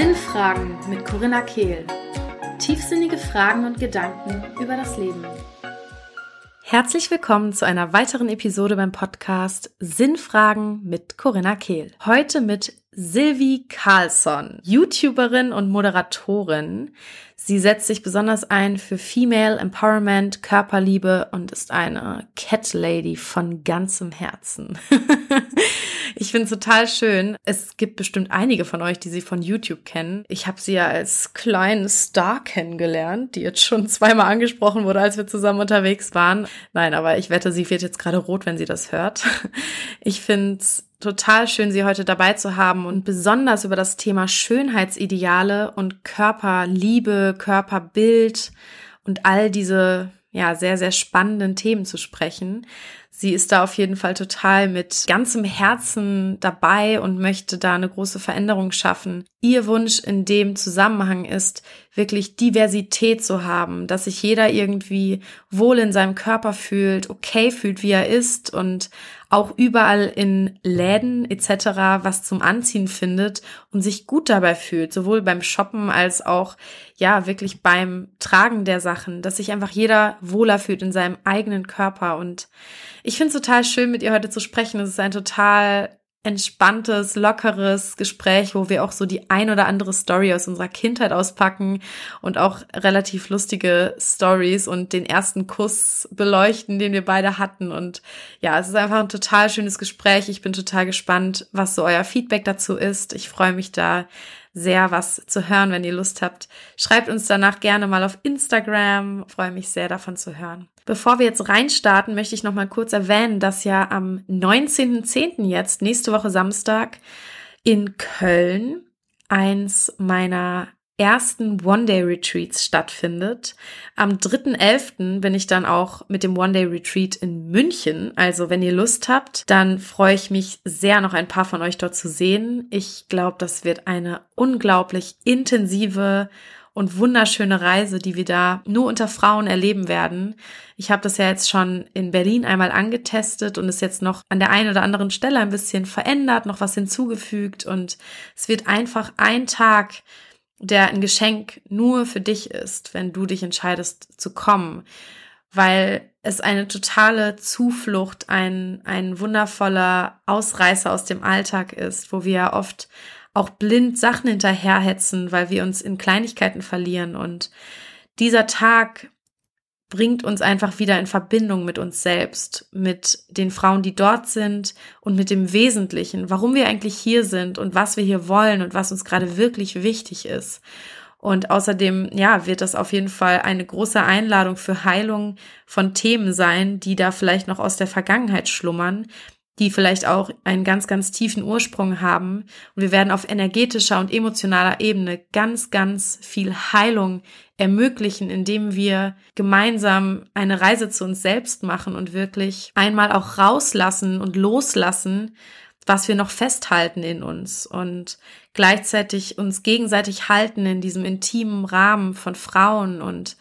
Sinnfragen mit Corinna Kehl. Tiefsinnige Fragen und Gedanken über das Leben. Herzlich willkommen zu einer weiteren Episode beim Podcast Sinnfragen mit Corinna Kehl. Heute mit Sylvie Carlson, YouTuberin und Moderatorin. Sie setzt sich besonders ein für Female Empowerment, Körperliebe und ist eine Cat Lady von ganzem Herzen. ich finde es total schön. Es gibt bestimmt einige von euch, die sie von YouTube kennen. Ich habe sie ja als kleinen Star kennengelernt, die jetzt schon zweimal angesprochen wurde, als wir zusammen unterwegs waren. Nein, aber ich wette, sie wird jetzt gerade rot, wenn sie das hört. Ich finde es total schön, Sie heute dabei zu haben und besonders über das Thema Schönheitsideale und Körperliebe, Körperbild und all diese ja sehr sehr spannenden Themen zu sprechen. Sie ist da auf jeden Fall total mit ganzem Herzen dabei und möchte da eine große Veränderung schaffen. Ihr Wunsch in dem Zusammenhang ist, wirklich Diversität zu haben, dass sich jeder irgendwie wohl in seinem Körper fühlt, okay fühlt, wie er ist und auch überall in Läden etc. was zum Anziehen findet und sich gut dabei fühlt, sowohl beim Shoppen als auch ja wirklich beim Tragen der Sachen, dass sich einfach jeder wohler fühlt in seinem eigenen Körper und ich finde es total schön, mit ihr heute zu sprechen. Es ist ein total entspanntes, lockeres Gespräch, wo wir auch so die ein oder andere Story aus unserer Kindheit auspacken und auch relativ lustige Stories und den ersten Kuss beleuchten, den wir beide hatten. Und ja, es ist einfach ein total schönes Gespräch. Ich bin total gespannt, was so euer Feedback dazu ist. Ich freue mich da sehr, was zu hören, wenn ihr Lust habt. Schreibt uns danach gerne mal auf Instagram. Ich freue mich sehr davon zu hören. Bevor wir jetzt reinstarten, möchte ich noch mal kurz erwähnen, dass ja am 19.10. jetzt, nächste Woche Samstag, in Köln eins meiner ersten One-Day-Retreats stattfindet. Am 3.11. bin ich dann auch mit dem One-Day-Retreat in München. Also wenn ihr Lust habt, dann freue ich mich sehr, noch ein paar von euch dort zu sehen. Ich glaube, das wird eine unglaublich intensive und wunderschöne Reise, die wir da nur unter Frauen erleben werden. Ich habe das ja jetzt schon in Berlin einmal angetestet und ist jetzt noch an der einen oder anderen Stelle ein bisschen verändert, noch was hinzugefügt und es wird einfach ein Tag der ein Geschenk nur für dich ist, wenn du dich entscheidest zu kommen, weil es eine totale Zuflucht, ein, ein wundervoller Ausreißer aus dem Alltag ist, wo wir oft auch blind Sachen hinterherhetzen, weil wir uns in Kleinigkeiten verlieren. Und dieser Tag bringt uns einfach wieder in Verbindung mit uns selbst, mit den Frauen, die dort sind und mit dem Wesentlichen, warum wir eigentlich hier sind und was wir hier wollen und was uns gerade wirklich wichtig ist. Und außerdem, ja, wird das auf jeden Fall eine große Einladung für Heilung von Themen sein, die da vielleicht noch aus der Vergangenheit schlummern, die vielleicht auch einen ganz, ganz tiefen Ursprung haben. Und wir werden auf energetischer und emotionaler Ebene ganz, ganz viel Heilung ermöglichen, indem wir gemeinsam eine Reise zu uns selbst machen und wirklich einmal auch rauslassen und loslassen, was wir noch festhalten in uns und gleichzeitig uns gegenseitig halten in diesem intimen Rahmen von Frauen und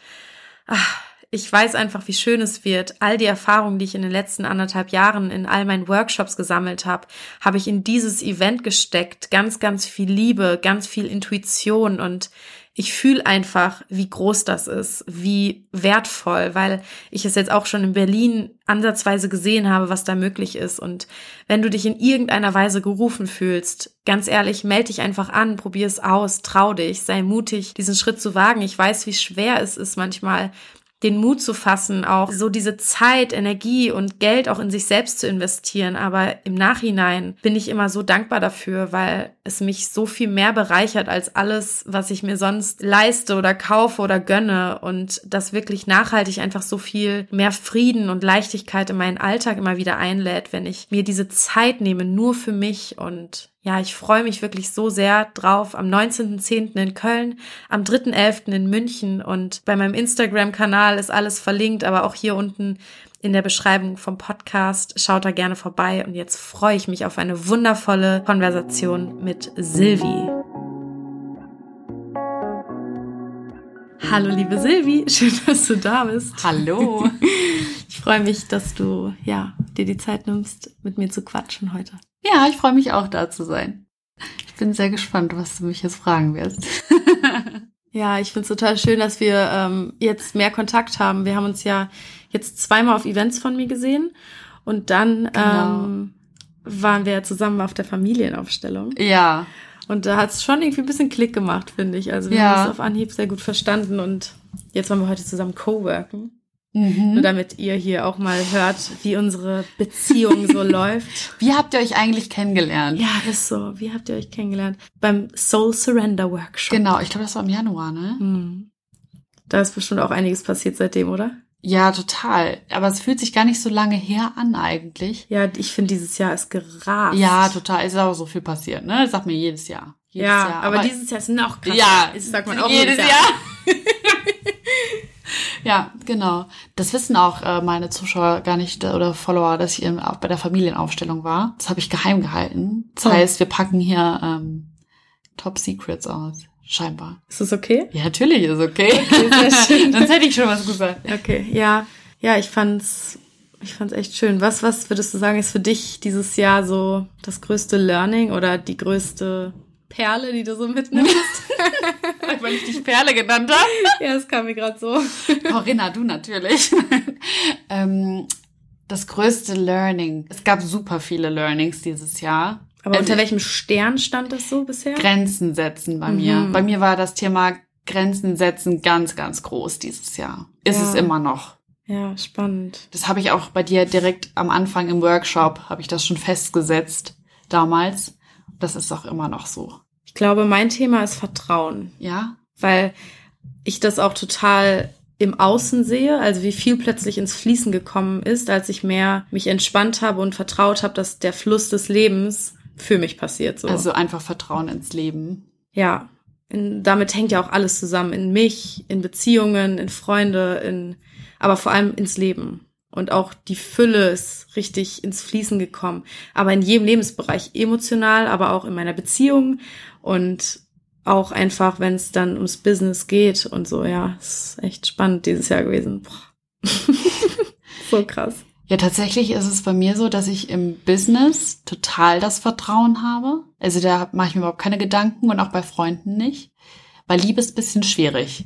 ach, ich weiß einfach, wie schön es wird. All die Erfahrungen, die ich in den letzten anderthalb Jahren in all meinen Workshops gesammelt habe, habe ich in dieses Event gesteckt. Ganz, ganz viel Liebe, ganz viel Intuition und ich fühle einfach, wie groß das ist, wie wertvoll, weil ich es jetzt auch schon in Berlin ansatzweise gesehen habe, was da möglich ist. Und wenn du dich in irgendeiner Weise gerufen fühlst, ganz ehrlich, melde dich einfach an, probier es aus, trau dich, sei mutig, diesen Schritt zu wagen. Ich weiß, wie schwer es ist manchmal, den Mut zu fassen, auch so diese Zeit, Energie und Geld auch in sich selbst zu investieren. Aber im Nachhinein bin ich immer so dankbar dafür, weil es mich so viel mehr bereichert als alles, was ich mir sonst leiste oder kaufe oder gönne und das wirklich nachhaltig einfach so viel mehr Frieden und Leichtigkeit in meinen Alltag immer wieder einlädt, wenn ich mir diese Zeit nehme, nur für mich und ja, ich freue mich wirklich so sehr drauf. Am 19.10. in Köln, am 3.11. in München und bei meinem Instagram-Kanal ist alles verlinkt, aber auch hier unten in der Beschreibung vom Podcast. Schaut da gerne vorbei und jetzt freue ich mich auf eine wundervolle Konversation mit Silvi. Hallo liebe Silvi, schön, dass du da bist. Hallo. Ich freue mich, dass du ja dir die Zeit nimmst, mit mir zu quatschen heute. Ja, ich freue mich auch da zu sein. Ich bin sehr gespannt, was du mich jetzt fragen wirst. ja, ich finde es total schön, dass wir ähm, jetzt mehr Kontakt haben. Wir haben uns ja jetzt zweimal auf Events von mir gesehen und dann genau. ähm, waren wir zusammen auf der Familienaufstellung. Ja. Und da hat es schon irgendwie ein bisschen Klick gemacht, finde ich. Also wir ja. haben es auf Anhieb sehr gut verstanden und jetzt wollen wir heute zusammen co-worken. Mhm. Nur damit ihr hier auch mal hört, wie unsere Beziehung so läuft. Wie habt ihr euch eigentlich kennengelernt? Ja, ist so. Wie habt ihr euch kennengelernt? Beim Soul Surrender Workshop. Genau, ich glaube, das war im Januar, ne? Mhm. Da ist bestimmt auch einiges passiert seitdem, oder? Ja, total. Aber es fühlt sich gar nicht so lange her an eigentlich. Ja, ich finde, dieses Jahr ist gerast. Ja, total. Es ist auch so viel passiert, ne? Das sagt mir jedes Jahr. Jedes ja, Jahr. Aber, aber, dieses Jahr ist noch krasser. Ja, das sagt man auch jedes, jedes Jahr. Jahr. ja, genau. Das wissen auch äh, meine Zuschauer gar nicht äh, oder Follower, dass ich auch bei der Familienaufstellung war. Das habe ich geheim gehalten. Das oh. heißt, wir packen hier ähm, Top Secrets aus. Scheinbar. Ist das okay? Ja, natürlich ist okay. okay Sonst hätte ich schon was gesagt. Okay, ja. Ja, ich fand's, ich fand's echt schön. Was, was würdest du sagen, ist für dich dieses Jahr so das größte Learning oder die größte Perle, die du so mitnimmst? Weil ich dich Perle genannt habe. Ja, das kam mir gerade so. Corinna, du natürlich. ähm, das größte Learning. Es gab super viele Learnings dieses Jahr. Aber unter welchem Stern stand das so bisher? Grenzen setzen bei mir. Mhm. Bei mir war das Thema Grenzen setzen ganz, ganz groß dieses Jahr. Ist ja. es immer noch. Ja, spannend. Das habe ich auch bei dir direkt am Anfang im Workshop, habe ich das schon festgesetzt damals. Das ist auch immer noch so. Ich glaube, mein Thema ist Vertrauen. Ja. Weil ich das auch total im Außen sehe, also wie viel plötzlich ins Fließen gekommen ist, als ich mehr mich entspannt habe und vertraut habe, dass der Fluss des Lebens für mich passiert. So. Also einfach Vertrauen ins Leben. Ja, in, damit hängt ja auch alles zusammen. In mich, in Beziehungen, in Freunde, in, aber vor allem ins Leben. Und auch die Fülle ist richtig ins Fließen gekommen. Aber in jedem Lebensbereich, emotional, aber auch in meiner Beziehung und auch einfach, wenn es dann ums Business geht und so. Ja, ist echt spannend dieses Jahr gewesen. so krass. Ja, tatsächlich ist es bei mir so, dass ich im Business total das Vertrauen habe. Also da mache ich mir überhaupt keine Gedanken und auch bei Freunden nicht. Bei Liebe ist bisschen schwierig.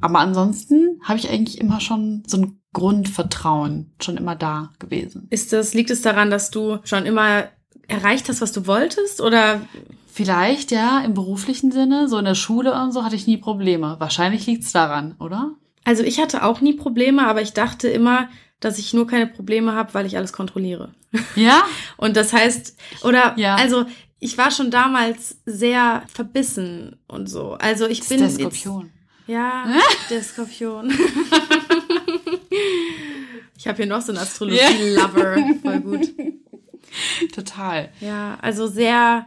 Aber ansonsten habe ich eigentlich immer schon so ein Grundvertrauen schon immer da gewesen. Ist das, liegt es daran, dass du schon immer erreicht hast, was du wolltest oder? Vielleicht, ja, im beruflichen Sinne. So in der Schule und so hatte ich nie Probleme. Wahrscheinlich liegt es daran, oder? Also ich hatte auch nie Probleme, aber ich dachte immer, dass ich nur keine Probleme habe, weil ich alles kontrolliere. Ja? Und das heißt, oder ja. also ich war schon damals sehr verbissen und so. Also ich das bin ist der Skorpion. Jetzt, ja, der Skorpion. ich habe hier noch so einen Astrologie-Lover, voll gut. Total. Ja, also sehr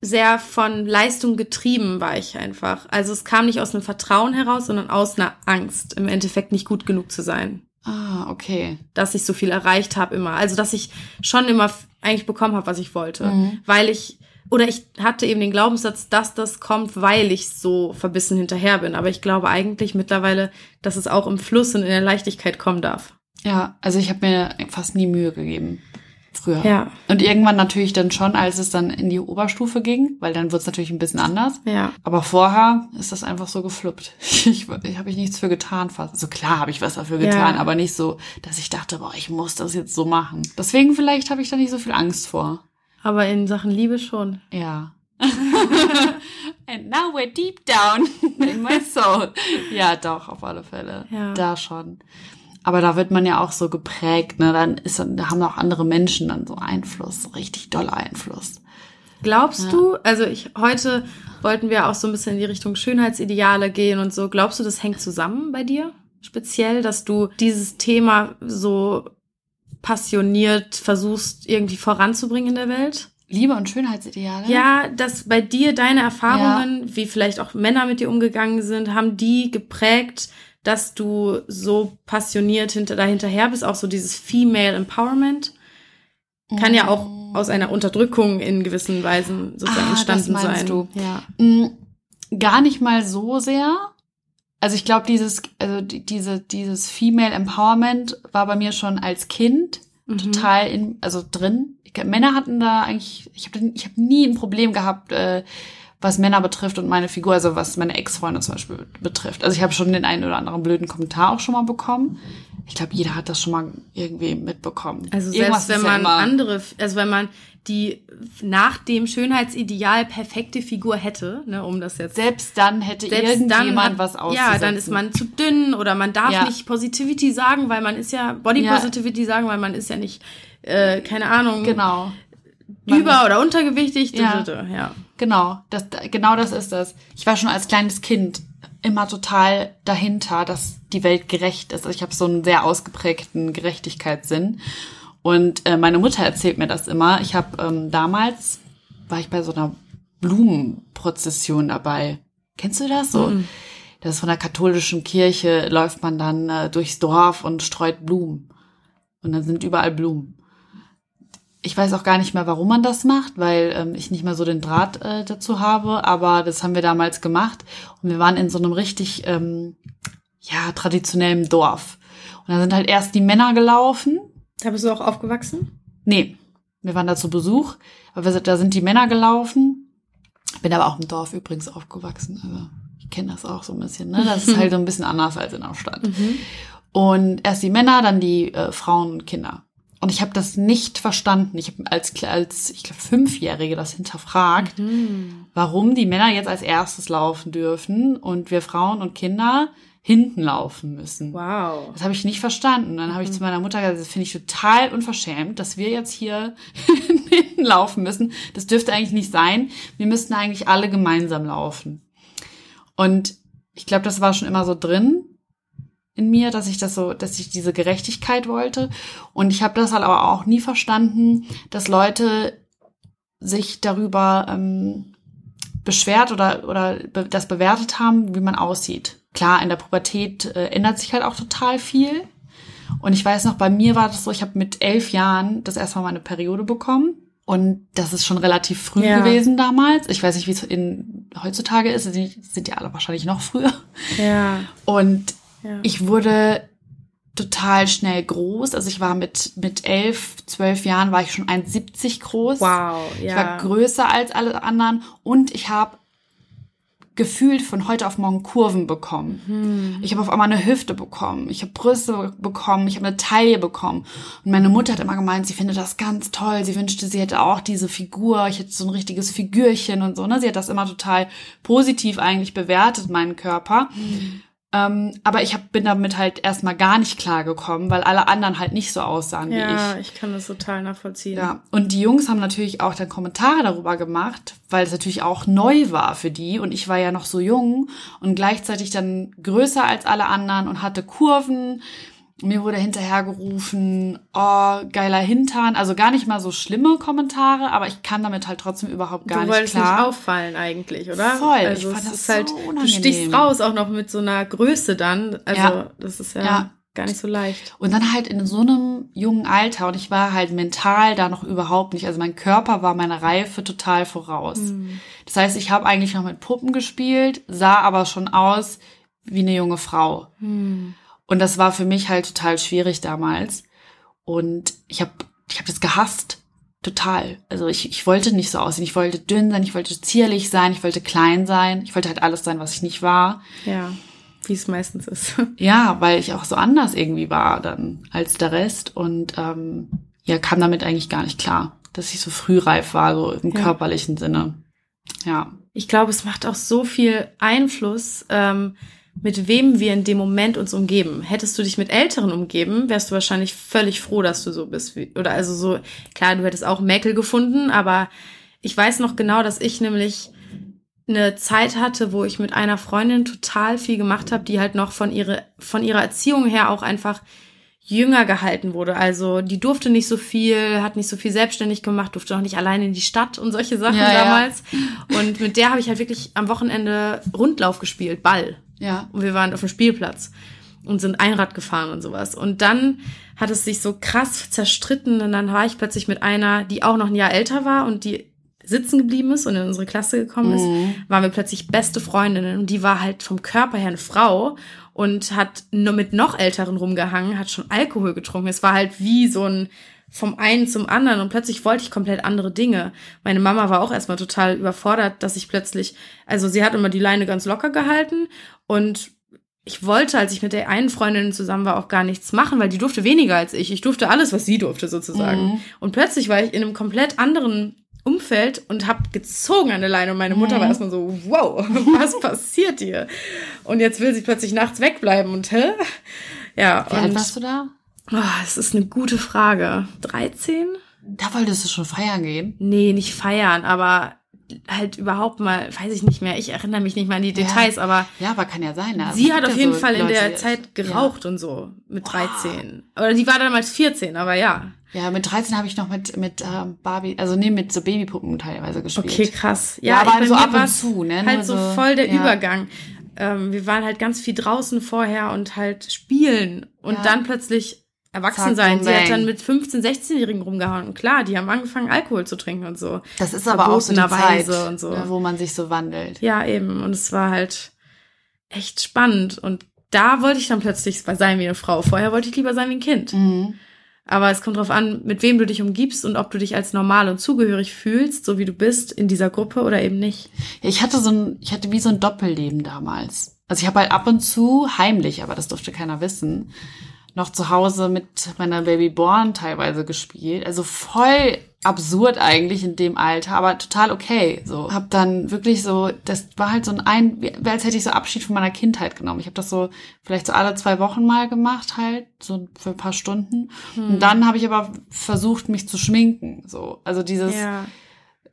sehr von Leistung getrieben war ich einfach. Also es kam nicht aus einem Vertrauen heraus, sondern aus einer Angst, im Endeffekt nicht gut genug zu sein. Ah, okay. Dass ich so viel erreicht habe immer. Also, dass ich schon immer eigentlich bekommen habe, was ich wollte. Mhm. Weil ich, oder ich hatte eben den Glaubenssatz, dass das kommt, weil ich so verbissen hinterher bin. Aber ich glaube eigentlich mittlerweile, dass es auch im Fluss und in der Leichtigkeit kommen darf. Ja, also ich habe mir fast nie Mühe gegeben früher. Ja. Und irgendwann natürlich dann schon, als es dann in die Oberstufe ging, weil dann wird es natürlich ein bisschen anders. Ja. Aber vorher ist das einfach so gefluppt. Ich, ich habe ich nichts für getan fast. Also klar habe ich was dafür getan, ja. aber nicht so, dass ich dachte, boah, ich muss das jetzt so machen. Deswegen vielleicht habe ich da nicht so viel Angst vor. Aber in Sachen Liebe schon. Ja. And now we're deep down in my soul. Ja, doch, auf alle Fälle. Ja. Da schon. Aber da wird man ja auch so geprägt, ne? Dann ist, da haben auch andere Menschen dann so Einfluss, so richtig doller Einfluss. Glaubst ja. du, also ich, heute wollten wir auch so ein bisschen in die Richtung Schönheitsideale gehen und so. Glaubst du, das hängt zusammen bei dir? Speziell, dass du dieses Thema so passioniert versuchst, irgendwie voranzubringen in der Welt? Liebe und Schönheitsideale? Ja, dass bei dir deine Erfahrungen, ja. wie vielleicht auch Männer mit dir umgegangen sind, haben die geprägt, dass du so passioniert hinter, dahinterher bist, auch so dieses Female Empowerment. Kann ja auch mm. aus einer Unterdrückung in gewissen Weisen sozusagen ah, entstanden das sein. Du. Ja. Mm, gar nicht mal so sehr. Also ich glaube, dieses, also diese, dieses Female Empowerment war bei mir schon als Kind mhm. total in, also drin. Ich, Männer hatten da eigentlich, ich habe ich hab nie ein Problem gehabt, äh, was Männer betrifft und meine Figur, also was meine Ex-Freunde zum Beispiel betrifft. Also ich habe schon den einen oder anderen blöden Kommentar auch schon mal bekommen. Ich glaube, jeder hat das schon mal irgendwie mitbekommen. Also selbst wenn man ja andere, also wenn man die nach dem Schönheitsideal perfekte Figur hätte, ne, um das jetzt. Selbst dann hätte selbst irgendjemand dann, was auszusetzen. Ja, dann ist man zu dünn oder man darf ja. nicht Positivity sagen, weil man ist ja Body Positivity ja. sagen, weil man ist ja nicht, äh, keine Ahnung. Genau. Über- oder untergewichtig. Ja. ja. Genau, das, genau das ist das. Ich war schon als kleines Kind immer total dahinter, dass die Welt gerecht ist. Also ich habe so einen sehr ausgeprägten Gerechtigkeitssinn. Und äh, meine Mutter erzählt mir das immer. Ich habe ähm, damals, war ich bei so einer Blumenprozession dabei. Kennst du das? So, mhm. das ist von der katholischen Kirche, läuft man dann äh, durchs Dorf und streut Blumen. Und dann sind überall Blumen. Ich weiß auch gar nicht mehr, warum man das macht, weil ähm, ich nicht mehr so den Draht äh, dazu habe, aber das haben wir damals gemacht. Und wir waren in so einem richtig, ähm, ja, traditionellen Dorf. Und da sind halt erst die Männer gelaufen da bist du auch aufgewachsen? Nee, wir waren da zu Besuch, aber wir, da sind die Männer gelaufen. Bin aber auch im Dorf übrigens aufgewachsen, also ich kenne das auch so ein bisschen. Ne? Das ist halt so ein bisschen anders als in der Stadt. Mhm. Und erst die Männer, dann die äh, Frauen und Kinder. Und ich habe das nicht verstanden. Ich habe als, als ich glaube, Fünfjährige das hinterfragt, mhm. warum die Männer jetzt als erstes laufen dürfen und wir Frauen und Kinder hinten laufen müssen. Wow. Das habe ich nicht verstanden. Dann habe ich mhm. zu meiner Mutter gesagt, das finde ich total unverschämt, dass wir jetzt hier hinten laufen müssen. Das dürfte eigentlich nicht sein. Wir müssten eigentlich alle gemeinsam laufen. Und ich glaube, das war schon immer so drin in mir, dass ich das so, dass ich diese Gerechtigkeit wollte. Und ich habe das halt aber auch nie verstanden, dass Leute sich darüber ähm, beschwert oder, oder das bewertet haben, wie man aussieht klar, in der Pubertät äh, ändert sich halt auch total viel. Und ich weiß noch, bei mir war das so, ich habe mit elf Jahren das erste Mal meine Periode bekommen. Und das ist schon relativ früh ja. gewesen damals. Ich weiß nicht, wie es in heutzutage ist. Sie sind ja alle wahrscheinlich noch früher. Ja. Und ja. ich wurde total schnell groß. Also ich war mit, mit elf, zwölf Jahren war ich schon 1,70 groß. Wow, ja. Ich war größer als alle anderen und ich habe gefühlt von heute auf morgen Kurven bekommen. Mhm. Ich habe auf einmal eine Hüfte bekommen, ich habe Brüste bekommen, ich habe eine Taille bekommen. Und meine Mutter hat immer gemeint, sie findet das ganz toll. Sie wünschte, sie hätte auch diese Figur. Ich hätte so ein richtiges Figürchen und so. Ne? Sie hat das immer total positiv eigentlich bewertet, meinen Körper. Mhm. Ähm, aber ich hab, bin damit halt erstmal gar nicht klargekommen, weil alle anderen halt nicht so aussahen ja, wie ich. Ja, ich kann das total nachvollziehen. Ja, und die Jungs haben natürlich auch dann Kommentare darüber gemacht, weil es natürlich auch neu war für die und ich war ja noch so jung und gleichzeitig dann größer als alle anderen und hatte Kurven mir wurde hinterhergerufen, oh, geiler Hintern. Also gar nicht mal so schlimme Kommentare, aber ich kann damit halt trotzdem überhaupt gar du nicht klar. nicht auffallen eigentlich, oder? Voll. Also ich fand es das ist halt, so unangenehm. du stichst raus, auch noch mit so einer Größe dann. Also ja. das ist ja, ja, gar nicht so leicht. Und dann halt in so einem jungen Alter und ich war halt mental da noch überhaupt nicht. Also mein Körper war meiner Reife total voraus. Mhm. Das heißt, ich habe eigentlich noch mit Puppen gespielt, sah aber schon aus wie eine junge Frau. Mhm. Und das war für mich halt total schwierig damals. Und ich habe ich hab das gehasst. Total. Also ich, ich wollte nicht so aussehen. Ich wollte dünn sein, ich wollte zierlich sein, ich wollte klein sein. Ich wollte halt alles sein, was ich nicht war. Ja, wie es meistens ist. Ja, weil ich auch so anders irgendwie war dann als der Rest. Und ähm, ja, kam damit eigentlich gar nicht klar, dass ich so frühreif war, so im ja. körperlichen Sinne. Ja. Ich glaube, es macht auch so viel Einfluss, ähm, mit wem wir in dem Moment uns umgeben. Hättest du dich mit Älteren umgeben, wärst du wahrscheinlich völlig froh, dass du so bist. Wie, oder also so, klar, du hättest auch Mäkel gefunden, aber ich weiß noch genau, dass ich nämlich eine Zeit hatte, wo ich mit einer Freundin total viel gemacht habe, die halt noch von, ihre, von ihrer Erziehung her auch einfach jünger gehalten wurde. Also die durfte nicht so viel, hat nicht so viel selbstständig gemacht, durfte auch nicht alleine in die Stadt und solche Sachen ja, damals. Ja. Und mit der habe ich halt wirklich am Wochenende Rundlauf gespielt, Ball. Ja. Und wir waren auf dem Spielplatz und sind Einrad gefahren und sowas. Und dann hat es sich so krass zerstritten und dann war ich plötzlich mit einer, die auch noch ein Jahr älter war und die sitzen geblieben ist und in unsere Klasse gekommen ist, mhm. waren wir plötzlich beste Freundinnen und die war halt vom Körper her eine Frau und hat nur mit noch älteren rumgehangen, hat schon Alkohol getrunken. Es war halt wie so ein vom einen zum anderen und plötzlich wollte ich komplett andere Dinge. Meine Mama war auch erstmal total überfordert, dass ich plötzlich, also sie hat immer die Leine ganz locker gehalten und ich wollte, als ich mit der einen Freundin zusammen war, auch gar nichts machen, weil die durfte weniger als ich. Ich durfte alles, was sie durfte, sozusagen. Mhm. Und plötzlich war ich in einem komplett anderen Umfeld und habe gezogen an der Leine und meine Mutter mhm. war erstmal so, wow, was passiert hier? Und jetzt will sie plötzlich nachts wegbleiben und hä? Ja. Wie und, alt warst du da? Oh, das ist eine gute Frage. 13? Da wolltest du schon feiern gehen? Nee, nicht feiern, aber halt überhaupt mal, weiß ich nicht mehr, ich erinnere mich nicht mehr an die Details, ja. aber. Ja, aber kann ja sein. Also sie hat auf jeden so Fall in der Zeit geraucht ja. und so, mit 13. Wow. Oder die war damals 14, aber ja. Ja, mit 13 habe ich noch mit, mit ähm, Barbie, also nee, mit so Babypuppen teilweise gespielt. Okay, krass. Ja, ja aber so ab und zu, ne? Halt so, so voll der. Übergang. Ähm, wir waren halt ganz viel draußen vorher und halt spielen und dann plötzlich erwachsen sein. Sie hat dann mit 15, 16-Jährigen rumgehauen. Und klar, die haben angefangen, Alkohol zu trinken und so. Das ist aber auch so die Zeit, und so. wo man sich so wandelt. Ja, eben. Und es war halt echt spannend. Und da wollte ich dann plötzlich sein wie eine Frau. Vorher wollte ich lieber sein wie ein Kind. Mhm. Aber es kommt darauf an, mit wem du dich umgibst und ob du dich als normal und zugehörig fühlst, so wie du bist in dieser Gruppe oder eben nicht. Ja, ich hatte so ein, ich hatte wie so ein Doppelleben damals. Also ich habe halt ab und zu heimlich, aber das durfte keiner wissen, noch zu Hause mit meiner Babyborn teilweise gespielt. Also voll absurd eigentlich in dem Alter, aber total okay. So hab dann wirklich so, das war halt so ein, ein als hätte ich so Abschied von meiner Kindheit genommen. Ich habe das so vielleicht so alle zwei Wochen mal gemacht halt, so für ein paar Stunden. Hm. Und dann habe ich aber versucht, mich zu schminken. So, also dieses ja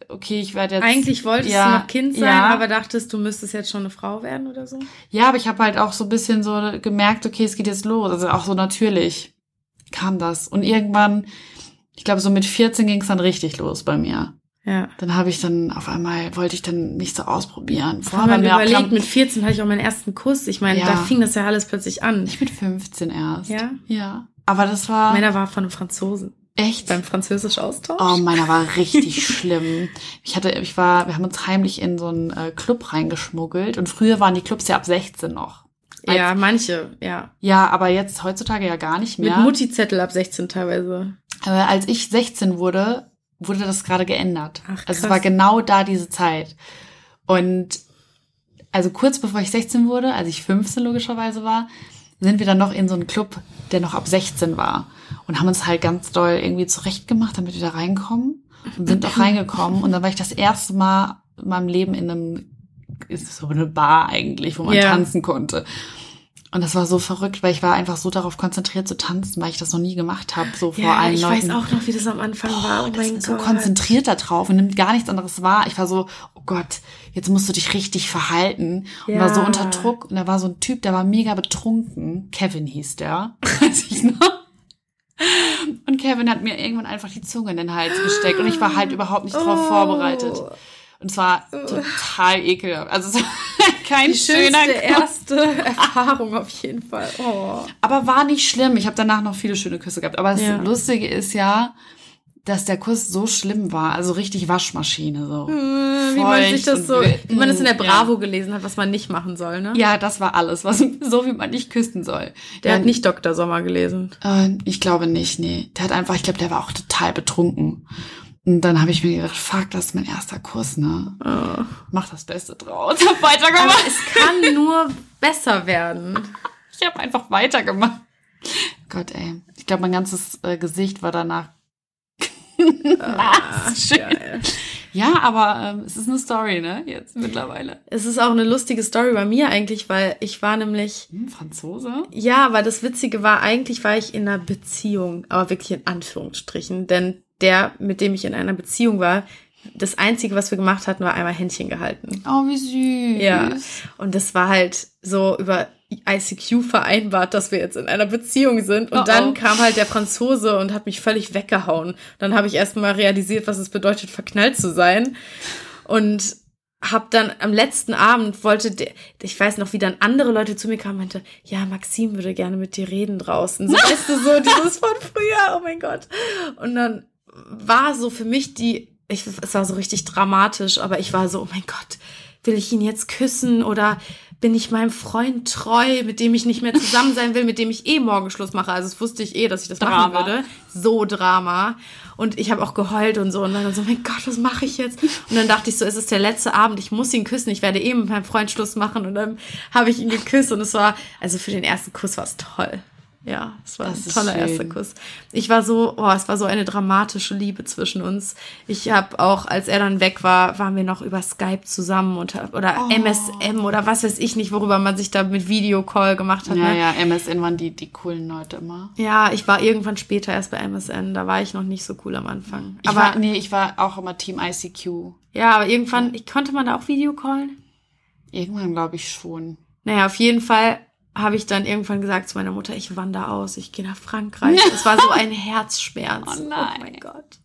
okay, ich werde jetzt. Eigentlich wolltest ja, du noch Kind sein, ja. aber dachtest, du müsstest jetzt schon eine Frau werden oder so? Ja, aber ich habe halt auch so ein bisschen so gemerkt, okay, es geht jetzt los. Also auch so natürlich kam das. Und irgendwann, ich glaube, so mit 14 ging es dann richtig los bei mir. Ja. Dann habe ich dann auf einmal, wollte ich dann mich so ausprobieren. Vorher war mir überlegt, mit 14 hatte ich auch meinen ersten Kuss. Ich meine, ja. da fing das ja alles plötzlich an. Ich mit 15 erst. Ja? Ja. Aber das war... Meiner war von einem Franzosen. Echt? Beim Französisch-Austausch? Oh, meiner war richtig schlimm. Ich hatte, ich war, wir haben uns heimlich in so einen äh, Club reingeschmuggelt und früher waren die Clubs ja ab 16 noch. Als, ja, manche, ja. Ja, aber jetzt heutzutage ja gar nicht mehr. Mit Mutti-Zettel ab 16 teilweise. Aber als ich 16 wurde, wurde das gerade geändert. Ach, krass. Also es war genau da diese Zeit. Und also kurz bevor ich 16 wurde, als ich 15 logischerweise war, sind wir dann noch in so einen Club, der noch ab 16 war und haben uns halt ganz doll irgendwie zurechtgemacht, damit wir da reinkommen und sind auch reingekommen und dann war ich das erste Mal in meinem Leben in einem ist so eine Bar eigentlich, wo man yeah. tanzen konnte. Und das war so verrückt, weil ich war einfach so darauf konzentriert zu tanzen, weil ich das noch nie gemacht habe, so vor ja, allen ich Leuten. Ich weiß auch noch, wie das am Anfang Boah, war. Oh mein so konzentriert da drauf und nimmt gar nichts anderes wahr. Ich war so, oh Gott, jetzt musst du dich richtig verhalten. Ja. Und war so unter Druck. Und da war so ein Typ, der war mega betrunken. Kevin hieß der. Weiß ich noch. Kevin hat mir irgendwann einfach die Zunge in den Hals gesteckt und ich war halt überhaupt nicht darauf oh. vorbereitet. Und zwar total ekelhaft. Also kein Die schöner erste Erfahrung auf jeden Fall. Oh. Aber war nicht schlimm. Ich habe danach noch viele schöne Küsse gehabt. Aber das ja. Lustige ist ja, dass der Kuss so schlimm war, also richtig Waschmaschine so. Hm, wie man sich das so, wie man das in der Bravo ja. gelesen hat, was man nicht machen soll, ne? Ja, das war alles, was so wie man nicht küssen soll. Der ja, hat nicht Dr. Sommer gelesen. Äh, ich glaube nicht, nee. Der hat einfach, ich glaube, der war auch total betrunken. Und dann habe ich mir gedacht, fuck, das ist mein erster Kurs, ne? Oh. Mach das Beste draus. Hab weitergemacht. Aber es kann nur besser werden. Ich habe einfach weitergemacht. Gott, ey. Ich glaube, mein ganzes äh, Gesicht war danach ah. Ja, aber ähm, es ist eine Story, ne? Jetzt mittlerweile. Es ist auch eine lustige Story bei mir eigentlich, weil ich war nämlich. Hm, Franzose? Ja, aber das Witzige war, eigentlich war ich in einer Beziehung, aber wirklich in Anführungsstrichen. Denn der, mit dem ich in einer Beziehung war, das Einzige, was wir gemacht hatten, war einmal Händchen gehalten. Oh, wie süß. Ja. Und das war halt so über ICQ vereinbart, dass wir jetzt in einer Beziehung sind. Und oh, dann oh. kam halt der Franzose und hat mich völlig weggehauen. Dann habe ich erst mal realisiert, was es bedeutet, verknallt zu sein. Und hab dann am letzten Abend wollte der, ich weiß noch, wie dann andere Leute zu mir kamen und meinte, ja, Maxim würde gerne mit dir reden draußen. So, weißt du, so dieses von früher, oh mein Gott. Und dann war so für mich die, ich, es war so richtig dramatisch, aber ich war so, oh mein Gott, will ich ihn jetzt küssen oder bin ich meinem Freund treu, mit dem ich nicht mehr zusammen sein will, mit dem ich eh morgen Schluss mache. Also das wusste ich eh, dass ich das Drama. machen würde. So Drama. Und ich habe auch geheult und so. Und dann so, mein Gott, was mache ich jetzt? Und dann dachte ich so, es ist der letzte Abend, ich muss ihn küssen. Ich werde eh mit meinem Freund Schluss machen. Und dann habe ich ihn geküsst. Und es war, also für den ersten Kuss war es toll. Ja, es war Das ein toller erster Kuss. Ich war so, oh, es war so eine dramatische Liebe zwischen uns. Ich habe auch, als er dann weg war, waren wir noch über Skype zusammen und, oder Oh. MSM oder was weiß ich nicht, worüber man sich da mit Videocall gemacht hat. Ja, ne? ja, MSN waren die, die coolen Leute immer. ja, ich war irgendwann später erst bei MSN. Da war ich noch nicht so cool am Anfang. Ich Aber war, nee, ich war auch immer Team ICQ. ja, aber irgendwann, ich konnte man da auch Videocallen? Irgendwann glaube ich schon. Naja, auf jeden Fall habe ich dann irgendwann gesagt zu meiner Mutter, ich wandere aus, ich gehe nach Frankreich. Es war so ein Herzschmerz. Oh nein. Oh mein Gott.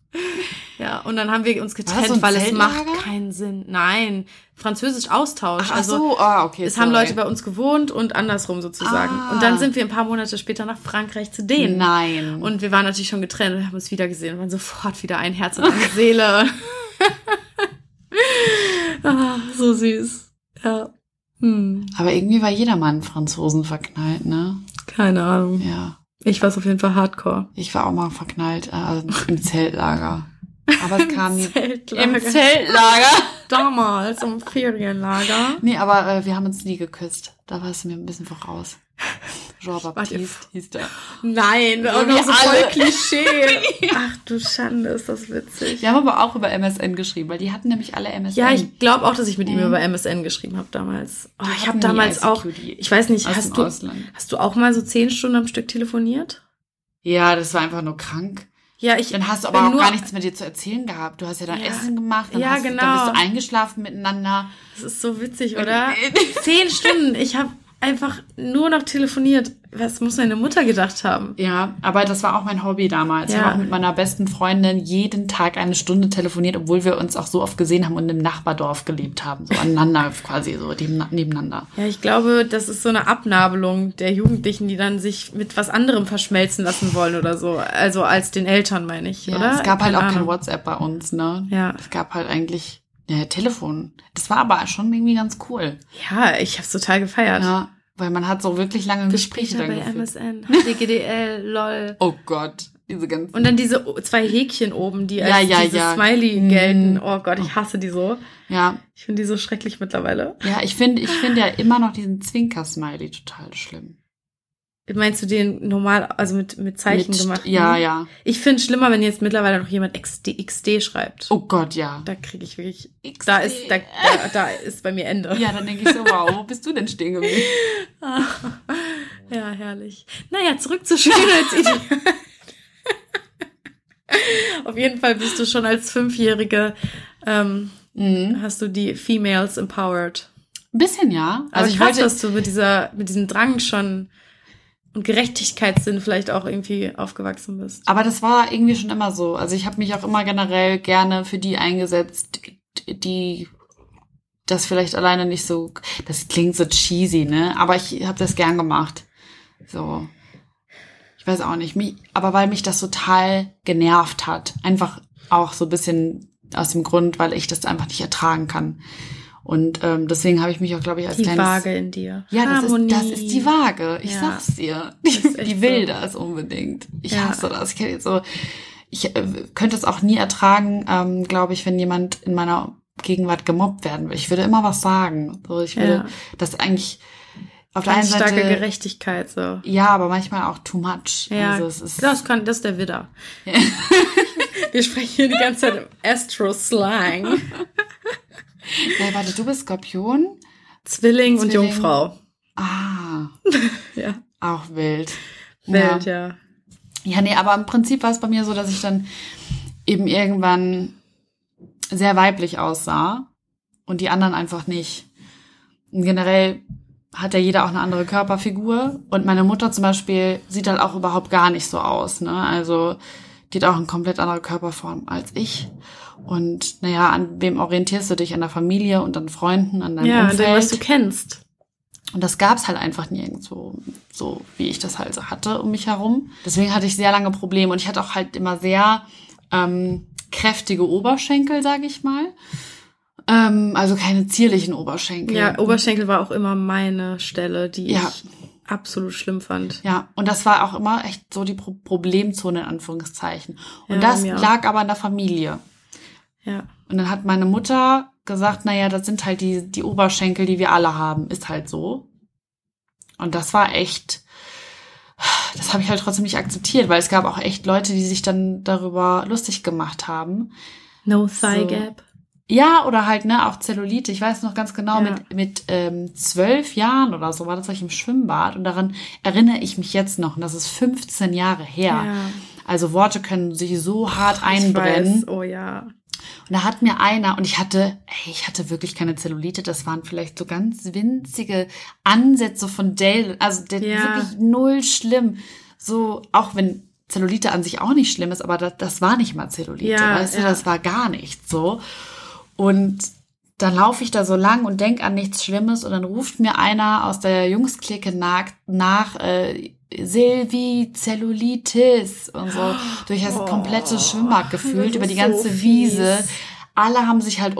Ja, und dann haben wir uns getrennt, so weil es macht keinen Sinn. Nein, Französisch Austausch. Ach also so, ah, okay. es haben sorry. Leute bei uns gewohnt und andersrum sozusagen. Ah. Und dann sind wir ein paar Monate später nach Frankreich zu denen. Nein. Und wir waren natürlich schon getrennt und haben uns wieder gesehen und waren sofort wieder ein Herz und eine Seele. ah, so süß. Ja. Hm, Aber irgendwie war jedermann Franzosen verknallt, ne? keine Ahnung. Ja. Ich war auf jeden Fall hardcore. Ich war auch mal verknallt, äh, also im Zeltlager. Aber es kam nie. Zeltlager. Im Zeltlager? Damals im Ferienlager. Nee, aber äh, wir haben uns nie geküsst. Da warst du mir ein bisschen voraus. Jean Warte, Baptiste hieß der. Nein, wir noch so voll. Klischee. Ach du Schande, ist das witzig. Die haben aber auch über MSN geschrieben, weil die hatten nämlich alle MSN. Ja, ich glaube auch, dass ich mit ihm Mhm. über MSN geschrieben habe damals. Oh, ich habe damals auch, ich weiß nicht, hast du, Ausland. hast du auch mal so zehn Stunden am Stück telefoniert? Ja, das war einfach nur krank. Ja, ich. Dann hast du aber auch nur- gar nichts mit dir zu erzählen gehabt. Du hast ja dann Ja. Essen gemacht, dann, Ja, hast, genau. dann bist du eingeschlafen miteinander. Das ist so witzig, oder? Zehn Stunden. Ich habe einfach nur noch telefoniert. Was muss meine Mutter gedacht haben? Ja, aber das war auch mein Hobby damals. Ich Ja. habe auch mit meiner besten Freundin jeden Tag eine Stunde telefoniert, obwohl wir uns auch so oft gesehen haben und im Nachbardorf gelebt haben. So aneinander quasi, so neben- nebeneinander. Ja, ich glaube, das ist so eine Abnabelung der Jugendlichen, die dann sich mit was anderem verschmelzen lassen wollen oder so. Also als den Eltern, meine ich, Ja, oder? es gab halt auch kein. WhatsApp bei uns, ne? Ja. Es gab halt eigentlich ja, Telefon. Das war aber schon irgendwie ganz cool. Ja, ich hab's total gefeiert. Ja, weil man hat so wirklich lange Gespräche Später dann bei geführt. MSN, DGDL, lol. Oh Gott, diese ganzen. Und dann diese zwei Häkchen oben, die als Ja, ja, dieses ja. Smiley Mhm. gelten. Oh Gott, ich hasse die so. ja, Ich finde die so schrecklich mittlerweile. ja, ich finde, ich finde ja immer noch diesen Zwinker-Smiley total schlimm. Meinst du den normal, also mit, mit Zeichen Mit- gemacht? Ja, ja. Ich finde schlimmer, wenn jetzt mittlerweile noch jemand XD, XD schreibt. Oh Gott, ja. Da kriege ich wirklich, XD. da ist, da, da, da ist bei mir Ende. Ja, dann denke ich so, wow, wo bist du denn stehen geblieben? Ja, herrlich. Naja, zurück zur Schönheitsideal. Auf jeden Fall bist du schon als Fünfjährige, ähm, Mhm. hast du die Females empowered. Ein bisschen, ja. Aber Also ich krass, wollte, dass du mit dieser, mit diesem Drang schon und Gerechtigkeitssinn vielleicht auch irgendwie aufgewachsen bist. aber das war irgendwie schon immer so. Also ich habe mich auch immer generell gerne für die eingesetzt, die das vielleicht alleine nicht so, das klingt so cheesy, ne? Aber ich habe das gern gemacht. So. Ich weiß auch nicht, mich, aber weil mich das total genervt hat. Einfach auch so ein bisschen aus dem Grund, weil ich das einfach nicht ertragen kann. Und ähm, deswegen habe ich mich auch, glaube ich, als Die kleines Waage in dir. Ja, das ist, das ist die Waage. Ich Ja. sag's dir. Die will so. das unbedingt. Ich Ja. hasse das. Ich kann jetzt so, ich äh, könnte es auch nie ertragen, ähm, glaube ich, wenn jemand in meiner Gegenwart gemobbt werden will. Ich würde immer was sagen. So, ich würde Ja. das eigentlich auf der einen Ganz starke Seite. Gerechtigkeit, so. Ja, aber manchmal auch too much. Ja, Also das kann, das ist der Widder. Wir sprechen hier die ganze Zeit im Astro-Slang. ja, warte, du bist Skorpion? Zwilling, und Zwilling. Jungfrau. Ah, Ja. auch wild. Welt, ja. Ja, nee, aber im Prinzip war es bei mir so, dass ich dann eben irgendwann sehr weiblich aussah und die anderen einfach nicht. Und generell hat ja jeder auch eine andere Körperfigur und meine Mutter zum Beispiel sieht halt auch überhaupt gar nicht so aus, ne? Also die hat auch eine komplett andere Körperform als ich. Und naja, an wem orientierst du dich? An der Familie und an Freunden, an deinem Ja, Umfeld? dem, was du kennst. Und das gab's halt einfach nirgendwo, so wie ich das halt so hatte um mich herum. Deswegen hatte ich sehr lange Probleme und ich hatte auch halt immer sehr ähm, kräftige Oberschenkel, sage ich mal. Ähm, also keine zierlichen Oberschenkel. Ja, Oberschenkel war auch immer meine Stelle, die Ja. ich absolut schlimm fand. Ja, und das war auch immer echt so die Pro Problemzone in Anführungszeichen. Und Ja, das lag aber in der Familie. Ja. Und dann hat meine Mutter gesagt, naja, das sind halt die, die Oberschenkel, die wir alle haben. Ist halt so. Und das war echt, das habe ich halt trotzdem nicht akzeptiert, weil es gab auch echt Leute, die sich dann darüber lustig gemacht haben. No Thigh So. Gap. Ja, oder halt, ne, auch Zellulite. Ich weiß noch ganz genau, Ja. mit, mit ähm, zwölf Jahren oder so war das ich im Schwimmbad und daran erinnere ich mich jetzt noch. Und das ist 15 Jahre her. Ja. Also Worte können sich so hart Ich einbrennen. Oh ja. Und da hat mir einer, und ich hatte, ey, ich hatte wirklich keine Zellulite, das waren vielleicht so ganz winzige Ansätze von Dale, also der, Ja. wirklich null schlimm. So, auch wenn Zellulite an sich auch nicht schlimm ist, aber das, das war nicht mal Zellulite, Ja, weißt du, ja. das war gar nichts so. Und dann laufe ich da so lang und denk an nichts Schlimmes und dann ruft mir einer aus der Jungsklicke nach, nach äh, Silvi, Zellulitis und so. Durch das komplette Schwimmbad gefühlt, über die ganze so Wiese. Alle haben sich halt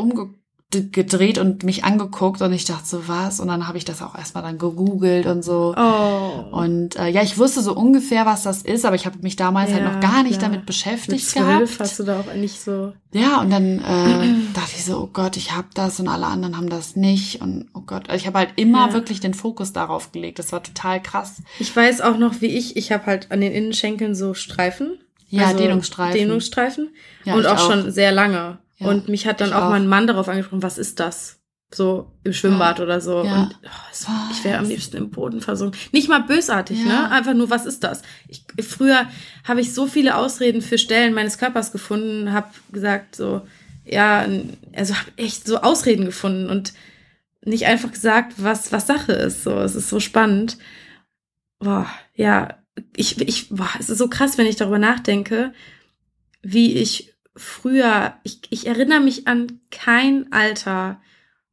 umgedreht und mich angeguckt und ich dachte so, was? Und dann habe ich das auch erstmal dann gegoogelt und so. Oh. Und äh, ja, ich wusste so ungefähr, was das ist, aber ich habe mich damals halt Ja, noch gar nicht klar. damit Mit beschäftigt zwölf gehabt. hast du da auch nicht so. Ja, und dann äh, dachte ich so, oh Gott, ich hab das und alle anderen haben das nicht. Und oh Gott, also ich habe halt immer Ja. wirklich den Fokus darauf gelegt. Das war total krass. Ich weiß auch noch, wie ich, ich habe halt an den Innenschenkeln so Streifen. Ja, Dehnungsstreifen. Dehnungsstreifen. Ja, und auch, auch. schon sehr lange. Ja, und mich hat dann auch, auch. mein Mann darauf angesprochen, was ist das? So im Schwimmbad oder so. Ja. Und oh, es, ich wäre am liebsten im Boden versunken. Nicht mal bösartig, Ja. ne? Einfach nur, was ist das? Ich, früher habe ich so viele Ausreden für Stellen meines Körpers gefunden, habe gesagt so, ja, also habe echt so Ausreden gefunden und nicht einfach gesagt, was was Sache ist. So, es ist so spannend. Boah, ja, ich ich boah, es ist so krass, wenn ich darüber nachdenke, wie ich früher, ich, ich erinnere mich an kein Alter,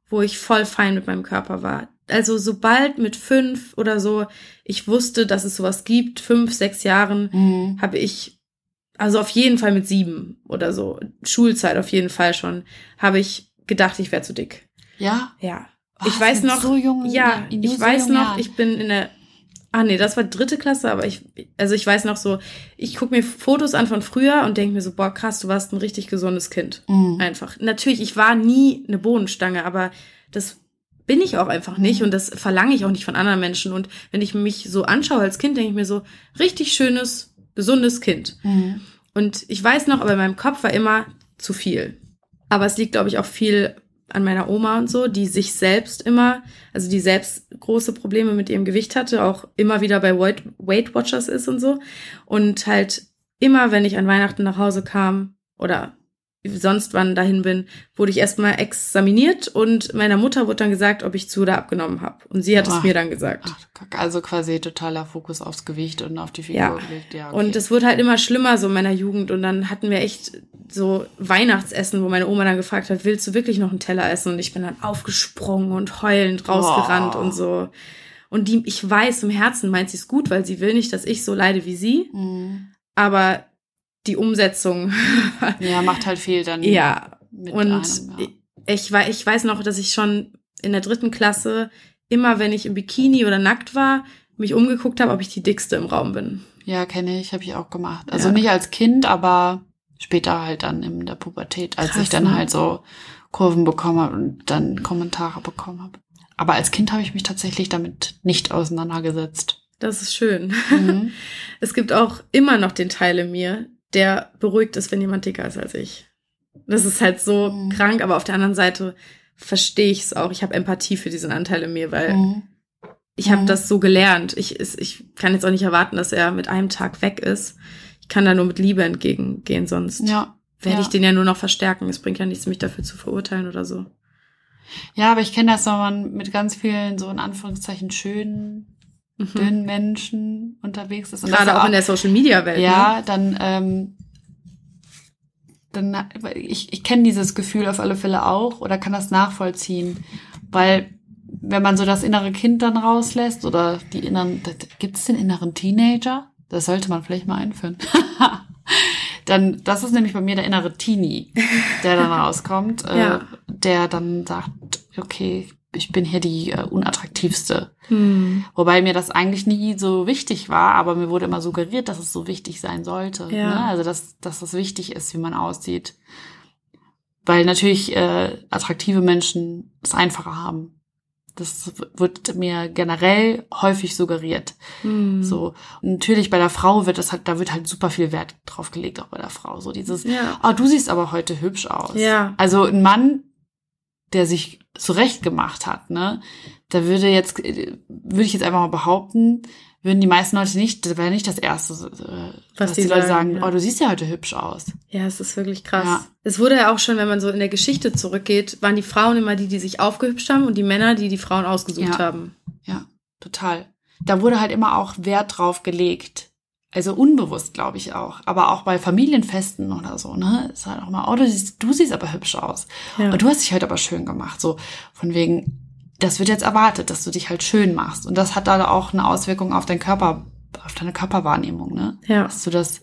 wo ich voll fein mit meinem Körper war. Also sobald mit fünf oder so ich wusste, dass es sowas gibt, fünf, sechs Jahren, Mhm. habe ich, also auf jeden Fall mit sieben oder so, Schulzeit auf jeden Fall schon, habe ich gedacht, ich wäre zu dick. Ja. Ja. Was, ich weiß noch, so jungen- ja, in ich so weiß noch, Jahren? ich bin in der, ah nee, das war dritte Klasse, aber ich, also ich weiß noch so, ich gucke mir Fotos an von früher und denke mir so, boah, krass, du warst ein richtig gesundes Kind. Mhm. Einfach. Natürlich, ich war nie eine Bohnenstange, aber das bin ich auch einfach nicht und das verlange ich auch nicht von anderen Menschen. Und wenn ich mich so anschaue als Kind, denke ich mir so, richtig schönes, gesundes Kind. Mhm. Und ich weiß noch, aber in meinem Kopf war immer zu viel. Aber es liegt, glaube ich, auch viel an meiner Oma und so, die sich selbst immer, also die selbst große Probleme mit ihrem Gewicht hatte, auch immer wieder bei Weight, Watchers ist und so. Und halt immer, wenn ich an Weihnachten nach Hause kam oder sonst wann dahin bin, wurde ich erstmal examiniert und meiner Mutter wurde dann gesagt, ob ich zu oder abgenommen habe. Und sie hat Boah. es mir dann gesagt. Ach, also quasi totaler Fokus aufs Gewicht und auf die Figur Ja. gelegt. Ja, okay. Und es wurde halt immer schlimmer so in meiner Jugend. Und dann hatten wir echt so Weihnachtsessen, wo meine Oma dann gefragt hat, willst du wirklich noch einen Teller essen? Und ich bin dann aufgesprungen und heulend rausgerannt Boah. und so. Und die, ich weiß, im Herzen meint sie es gut, weil sie will nicht, dass ich so leide wie sie. Mhm. Aber die Umsetzung, Ja, macht halt viel dann. ja. Und einem, ja. ich, ich weiß noch, dass ich schon in der dritten Klasse immer, wenn ich im Bikini oder nackt war, mich umgeguckt habe, ob ich die dickste im Raum bin. Ja, kenne ich, habe ich auch gemacht. Also Ja. nicht als Kind, aber später halt dann in der Pubertät, als Krass, ich dann ne? halt so Kurven bekommen habe und dann Kommentare bekommen habe. Aber als Kind habe ich mich tatsächlich damit nicht auseinandergesetzt. Das ist schön. Mhm. Es gibt auch immer noch den Teil in mir, der beruhigt ist, wenn jemand dicker ist als ich. Das ist halt so Mhm. krank, aber auf der anderen Seite verstehe ich es auch. Ich habe Empathie für diesen Anteil in mir, weil Mhm. ich habe Mhm. das so gelernt. Ich, ich kann jetzt auch nicht erwarten, dass er mit einem Tag weg ist. Ich kann da nur mit Liebe entgegengehen, sonst Ja. werde ja. ich den ja nur noch verstärken. Es bringt ja nichts, mich dafür zu verurteilen oder so. Ja, aber ich kenne das, wenn man mit ganz vielen so in Anführungszeichen schönen, Mhm. dünnen Menschen unterwegs ist. Und Gerade das auch in der Social Media Welt. Ja, Ne? dann, ähm, dann ich, ich kenne dieses Gefühl auf alle Fälle auch oder kann das nachvollziehen, weil wenn man so das innere Kind dann rauslässt oder die inneren, gibt es den inneren Teenager? Das sollte man vielleicht mal einführen. dann, das ist nämlich bei mir der innere Teenie, der dann rauskommt. Ja. Äh, der dann sagt, okay, ich bin hier die äh, unattraktivste. Hm. Wobei mir das eigentlich nie so wichtig war, aber mir wurde immer suggeriert, dass es so wichtig sein sollte. Ja. Ne? Also dass, dass es wichtig ist, wie man aussieht. Weil natürlich äh, attraktive Menschen es einfacher haben. Das wird mir generell häufig suggeriert. Hm. So. Und natürlich bei der Frau wird das halt, da wird halt super viel Wert drauf gelegt, auch bei der Frau. So dieses, ja. oh, du siehst aber heute hübsch aus. Ja. Also ein Mann der sich zurecht gemacht hat, ne? Da würde jetzt, würde ich jetzt einfach mal behaupten, würden die meisten Leute nicht, das wäre nicht das Erste, äh, was, die Leute sagen, sagen ja. oh, du siehst ja heute hübsch aus. Ja, es ist wirklich krass. Ja. Es wurde ja auch schon, wenn man so in der Geschichte zurückgeht, waren die Frauen immer die, die sich aufgehübscht haben und die Männer, die die Frauen ausgesucht ja. haben. Ja, total. Da wurde halt immer auch Wert drauf gelegt, also unbewusst, glaube ich auch. Aber auch bei Familienfesten oder so, ne? Ist halt auch mal, oh, du siehst, du siehst aber hübsch aus. Ja. Und du hast dich heute aber schön gemacht. So, von wegen, das wird jetzt erwartet, dass du dich halt schön machst. Und das hat da auch eine Auswirkung auf deinen Körper, auf deine Körperwahrnehmung, ne? Ja. Dass du das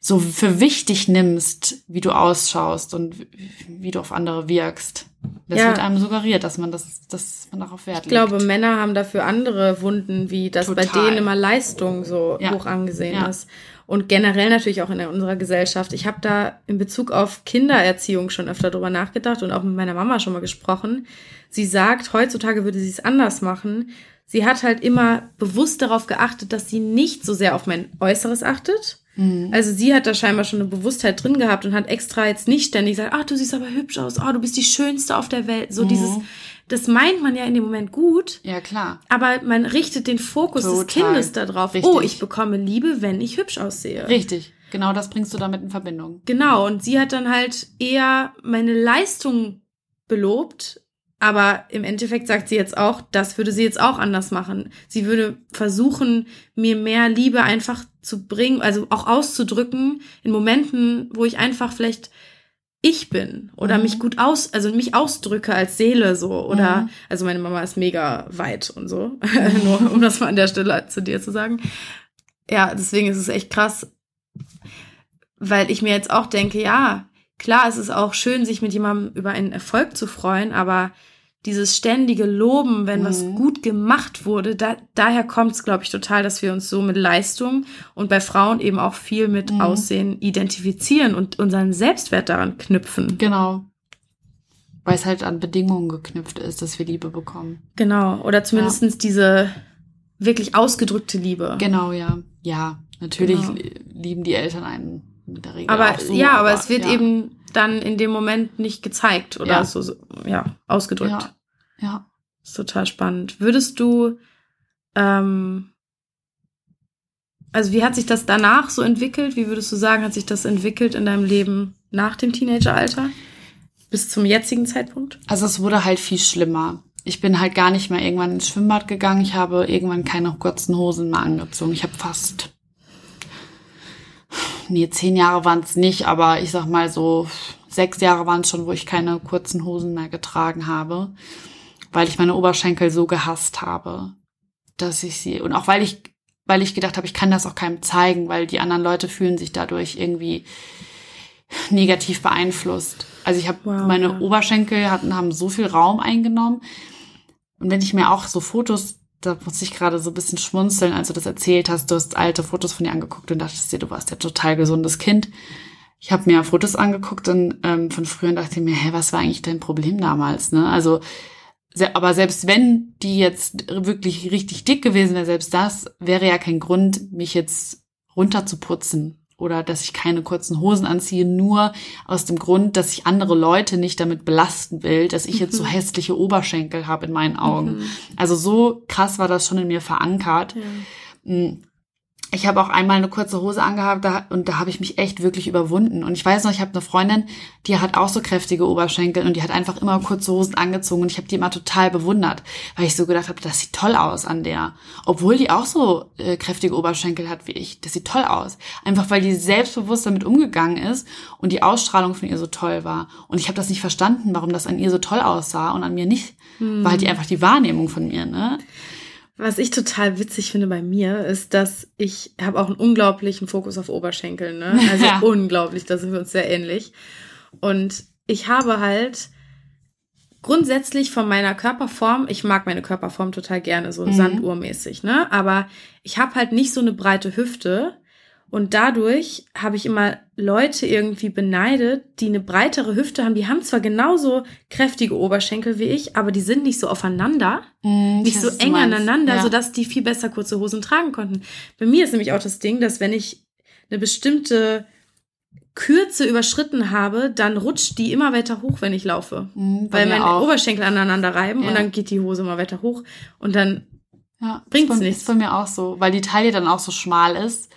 so für wichtig nimmst, wie du ausschaust und wie du auf andere wirkst. Das ja. wird einem suggeriert, dass man das, dass man darauf Wert legt. Ich glaube, Männer haben dafür andere Wunden, wie dass Total. bei denen immer Leistung so ja. hoch angesehen ja. ist. Und generell natürlich auch in unserer Gesellschaft. Ich habe da in Bezug auf Kindererziehung schon öfter drüber nachgedacht und auch mit meiner Mama schon mal gesprochen. Sie sagt, heutzutage würde sie es anders machen. Sie hat halt immer bewusst darauf geachtet, dass sie nicht so sehr auf mein Äußeres achtet, Mhm. Also sie hat da scheinbar schon eine Bewusstheit drin gehabt und hat extra jetzt nicht ständig gesagt, ach, du siehst aber hübsch aus, oh, du bist die Schönste auf der Welt. So mhm. dieses, das meint man ja in dem Moment gut. Ja, klar. Aber man richtet den Fokus Total. des Kindes darauf, Richtig. oh, ich bekomme Liebe, wenn ich hübsch aussehe. Richtig. Genau das bringst du damit in Verbindung. Genau. Und sie hat dann halt eher meine Leistung belobt, aber im Endeffekt sagt sie jetzt auch, das würde sie jetzt auch anders machen. Sie würde versuchen, mir mehr Liebe einfach zu bringen, also auch auszudrücken in Momenten, wo ich einfach vielleicht ich bin oder mhm. mich gut aus, also mich ausdrücke als Seele so oder mhm. also meine Mama ist mega weit und so, nur um das mal an der Stelle zu dir zu sagen. Ja, deswegen ist es echt krass, weil ich mir jetzt auch denke, ja, klar, es ist auch schön, sich mit jemandem über einen Erfolg zu freuen, aber dieses ständige Loben, wenn mhm. was gut gemacht wurde, da, daher kommt es, glaube ich, total, dass wir uns so mit Leistung und bei Frauen eben auch viel mit mhm. Aussehen identifizieren und unseren Selbstwert daran knüpfen. Genau. Weil es halt an Bedingungen geknüpft ist, dass wir Liebe bekommen. Genau. Oder zumindest ja. diese wirklich ausgedrückte Liebe. Genau, ja. Ja, natürlich genau. lieben die Eltern einen in der Regel. Aber so, ja, aber, aber es wird ja. eben dann in dem Moment nicht gezeigt oder ja. so, ja, ausgedrückt. Ja. ja. ist total spannend. Würdest du, ähm, also wie hat sich das danach so entwickelt? Wie würdest du sagen, hat sich das entwickelt in deinem Leben nach dem Teenageralter? Bis zum jetzigen Zeitpunkt? Also es wurde halt viel schlimmer. Ich bin halt gar nicht mehr irgendwann ins Schwimmbad gegangen. Ich habe irgendwann keine kurzen Hosen mehr angezogen. Ich habe fast nee, zehn Jahre waren es nicht, aber ich sag mal so sechs Jahre waren es schon, wo ich keine kurzen Hosen mehr getragen habe, weil ich meine Oberschenkel so gehasst habe, dass ich sie und auch weil ich weil ich gedacht habe, ich kann das auch keinem zeigen, weil die anderen Leute fühlen sich dadurch irgendwie negativ beeinflusst. Also ich habe wow, meine ja. Oberschenkel hatten haben so viel Raum eingenommen und wenn ich mir auch so Fotos da muss ich gerade so ein bisschen schmunzeln, als du das erzählt hast. Du hast alte Fotos von dir angeguckt und dachtest dir, du warst ja total gesundes Kind. Ich habe mir Fotos angeguckt und ähm, von früher und dachte mir, hä, was war eigentlich dein Problem damals? Ne? Also, aber selbst wenn die jetzt wirklich richtig dick gewesen wäre, selbst das wäre ja kein Grund, mich jetzt runterzuputzen oder dass ich keine kurzen Hosen anziehe, nur aus dem Grund, dass ich andere Leute nicht damit belasten will, dass ich jetzt so mhm. hässliche Oberschenkel habe in meinen Augen. Mhm. Also so krass war das schon in mir verankert. Ja. Ich habe auch einmal eine kurze Hose angehabt da, und da habe ich mich echt wirklich überwunden. Und ich weiß noch, ich habe eine Freundin, die hat auch so kräftige Oberschenkel und die hat einfach immer kurze Hosen angezogen und ich habe die immer total bewundert, weil ich so gedacht habe, das sieht toll aus an der. Obwohl die auch so äh, kräftige Oberschenkel hat wie ich. Das sieht toll aus. Einfach weil die selbstbewusst damit umgegangen ist und die Ausstrahlung von ihr so toll war. Und ich habe das nicht verstanden, warum das an ihr so toll aussah und an mir nicht. Hm. War halt die einfach die Wahrnehmung von mir, ne? Was ich total witzig finde bei mir, ist, dass ich habe auch einen unglaublichen Fokus auf Oberschenkeln. Ne? Also ja. unglaublich, da sind wir uns sehr ähnlich. Und ich habe halt grundsätzlich von meiner Körperform, ich mag meine Körperform total gerne, so Mhm. sanduhrmäßig, ne? Aber ich habe halt nicht so eine breite Hüfte. Und dadurch habe ich immer Leute irgendwie beneidet, die eine breitere Hüfte haben. Die haben zwar genauso kräftige Oberschenkel wie ich, aber die sind nicht so aufeinander, Mhm, nicht ich so eng aneinander, ja. sodass die viel besser kurze Hosen tragen konnten. Bei mir ist nämlich auch das Ding, dass wenn ich eine bestimmte Kürze überschritten habe, dann rutscht die immer weiter hoch, wenn ich laufe. Bei Weil meine auch. Oberschenkel aneinander reiben Ja. und dann geht die Hose immer weiter hoch und dann Ja, Bringt's ist bei, nichts. Ist bei mir auch so, weil die Taille dann auch so schmal ist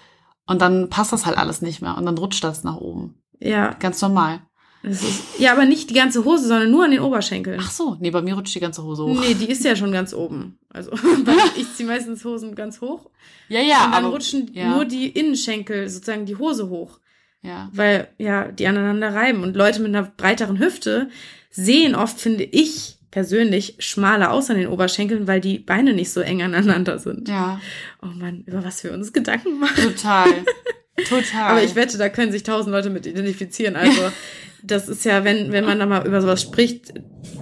und dann passt das halt alles nicht mehr und dann rutscht das nach oben. ja, Ganz normal. ist, ja, aber nicht die ganze Hose, sondern nur an den Oberschenkeln. Ach so, nee, bei mir rutscht die ganze Hose hoch. Nee, die ist ja schon ganz oben. Also ich ziehe meistens Hosen ganz hoch Ja, ja, und dann aber rutschen ja. nur die Innenschenkel sozusagen die Hose hoch, ja. weil ja die aneinander reiben und Leute mit einer breiteren Hüfte sehen oft, finde ich persönlich, schmaler aus an den Oberschenkeln, weil die Beine nicht so eng aneinander sind. Ja, Oh Mann, über was wir uns Gedanken machen. total. total. Aber ich wette, da können sich tausend Leute mit identifizieren. Also das ist ja, wenn, wenn man da mal über sowas spricht,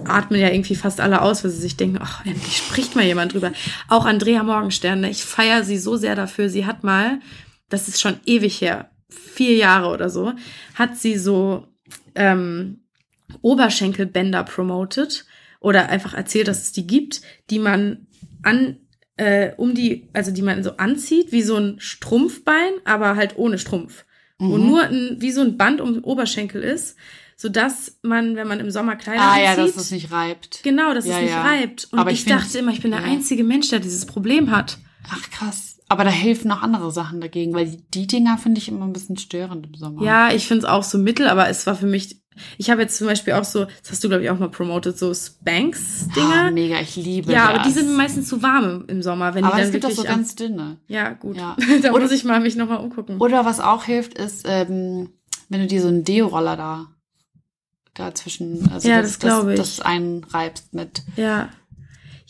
atmen ja irgendwie fast alle aus, weil sie sich denken, ach, endlich spricht mal jemand drüber. Auch Andrea Morgenstern, ich feiere sie so sehr dafür. Sie hat mal, das ist schon ewig her, vier Jahre oder so, hat sie so ähm, Oberschenkelbänder promoted oder einfach erzählt, dass es die gibt, die man an äh, um die, also die man so anzieht, wie so ein Strumpfbein, aber halt ohne Strumpf. Mhm. nur ein, wie so ein Band um den Oberschenkel ist, sodass man, wenn man im Sommer Kleider ah ja, anzieht, dass es nicht reibt. genau, dass Ja, es nicht ja. reibt. Und Aber ich, ich dachte immer, ich bin der ja. einzige Mensch, der dieses Problem hat. Ach krass. Aber da helfen noch andere Sachen dagegen, weil die, Dinger finde ich immer ein bisschen störend im Sommer. Ja, ich finde es auch so mittel, aber es war für mich, ich habe jetzt zum Beispiel auch so, das hast du, glaube ich, auch mal promotet, so Ah, Spanks-Dinger. mega, ich liebe ja, das. aber die sind meistens zu warm im Sommer, wenn aber die es dann gibt auch wirklich so ganz dünne. Ja, gut. Ja. da Oder- muss ich mal mich nochmal umgucken. Oder was auch hilft, ist, ähm, wenn du dir so einen Deo-Roller da dazwischen, also Ja, das glaube ich. das einreibst mit. ja.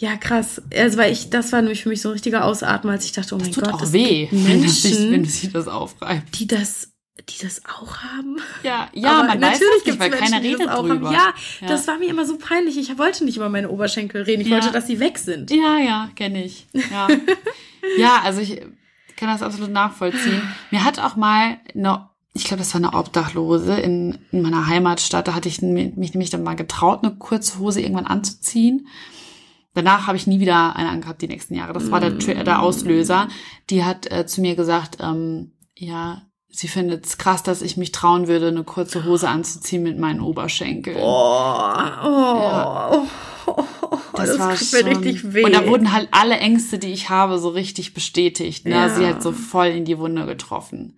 Ja, krass. Also, weil ich, das war nämlich für mich so ein richtiger Ausatmen, als ich dachte, oh Das mein tut Gott, auch es weh, gibt wenn, das sich, Menschen, wenn sich das aufreibt. die das, die das auch haben. Ja, ja, Aber man weiß das nicht, weil Menschen, keiner das redet auch drüber. Haben. Ja, Ja. das war mir immer so peinlich. Ich wollte nicht über meine Oberschenkel reden. Ich Ja. wollte, dass sie weg sind. Ja, ja, kenne ich. Ja. ja, also ich kann das absolut nachvollziehen. Mir hat auch mal eine, ich glaube, das war eine Obdachlose in, in meiner Heimatstadt, da hatte ich mi- mich nämlich dann mal getraut, eine kurze Hose irgendwann anzuziehen. Danach habe ich nie wieder eine angehabt die nächsten Jahre. Das war der, der Auslöser. Die hat äh, zu mir gesagt, ähm, ja, sie findet es krass, dass ich mich trauen würde, eine kurze Hose anzuziehen mit meinen Oberschenkeln. Oh, oh, Ja. oh, das, tut mir richtig weh. Und da wurden halt alle Ängste, die ich habe, so richtig bestätigt. Ne? Ja. Sie hat so voll in die Wunde getroffen.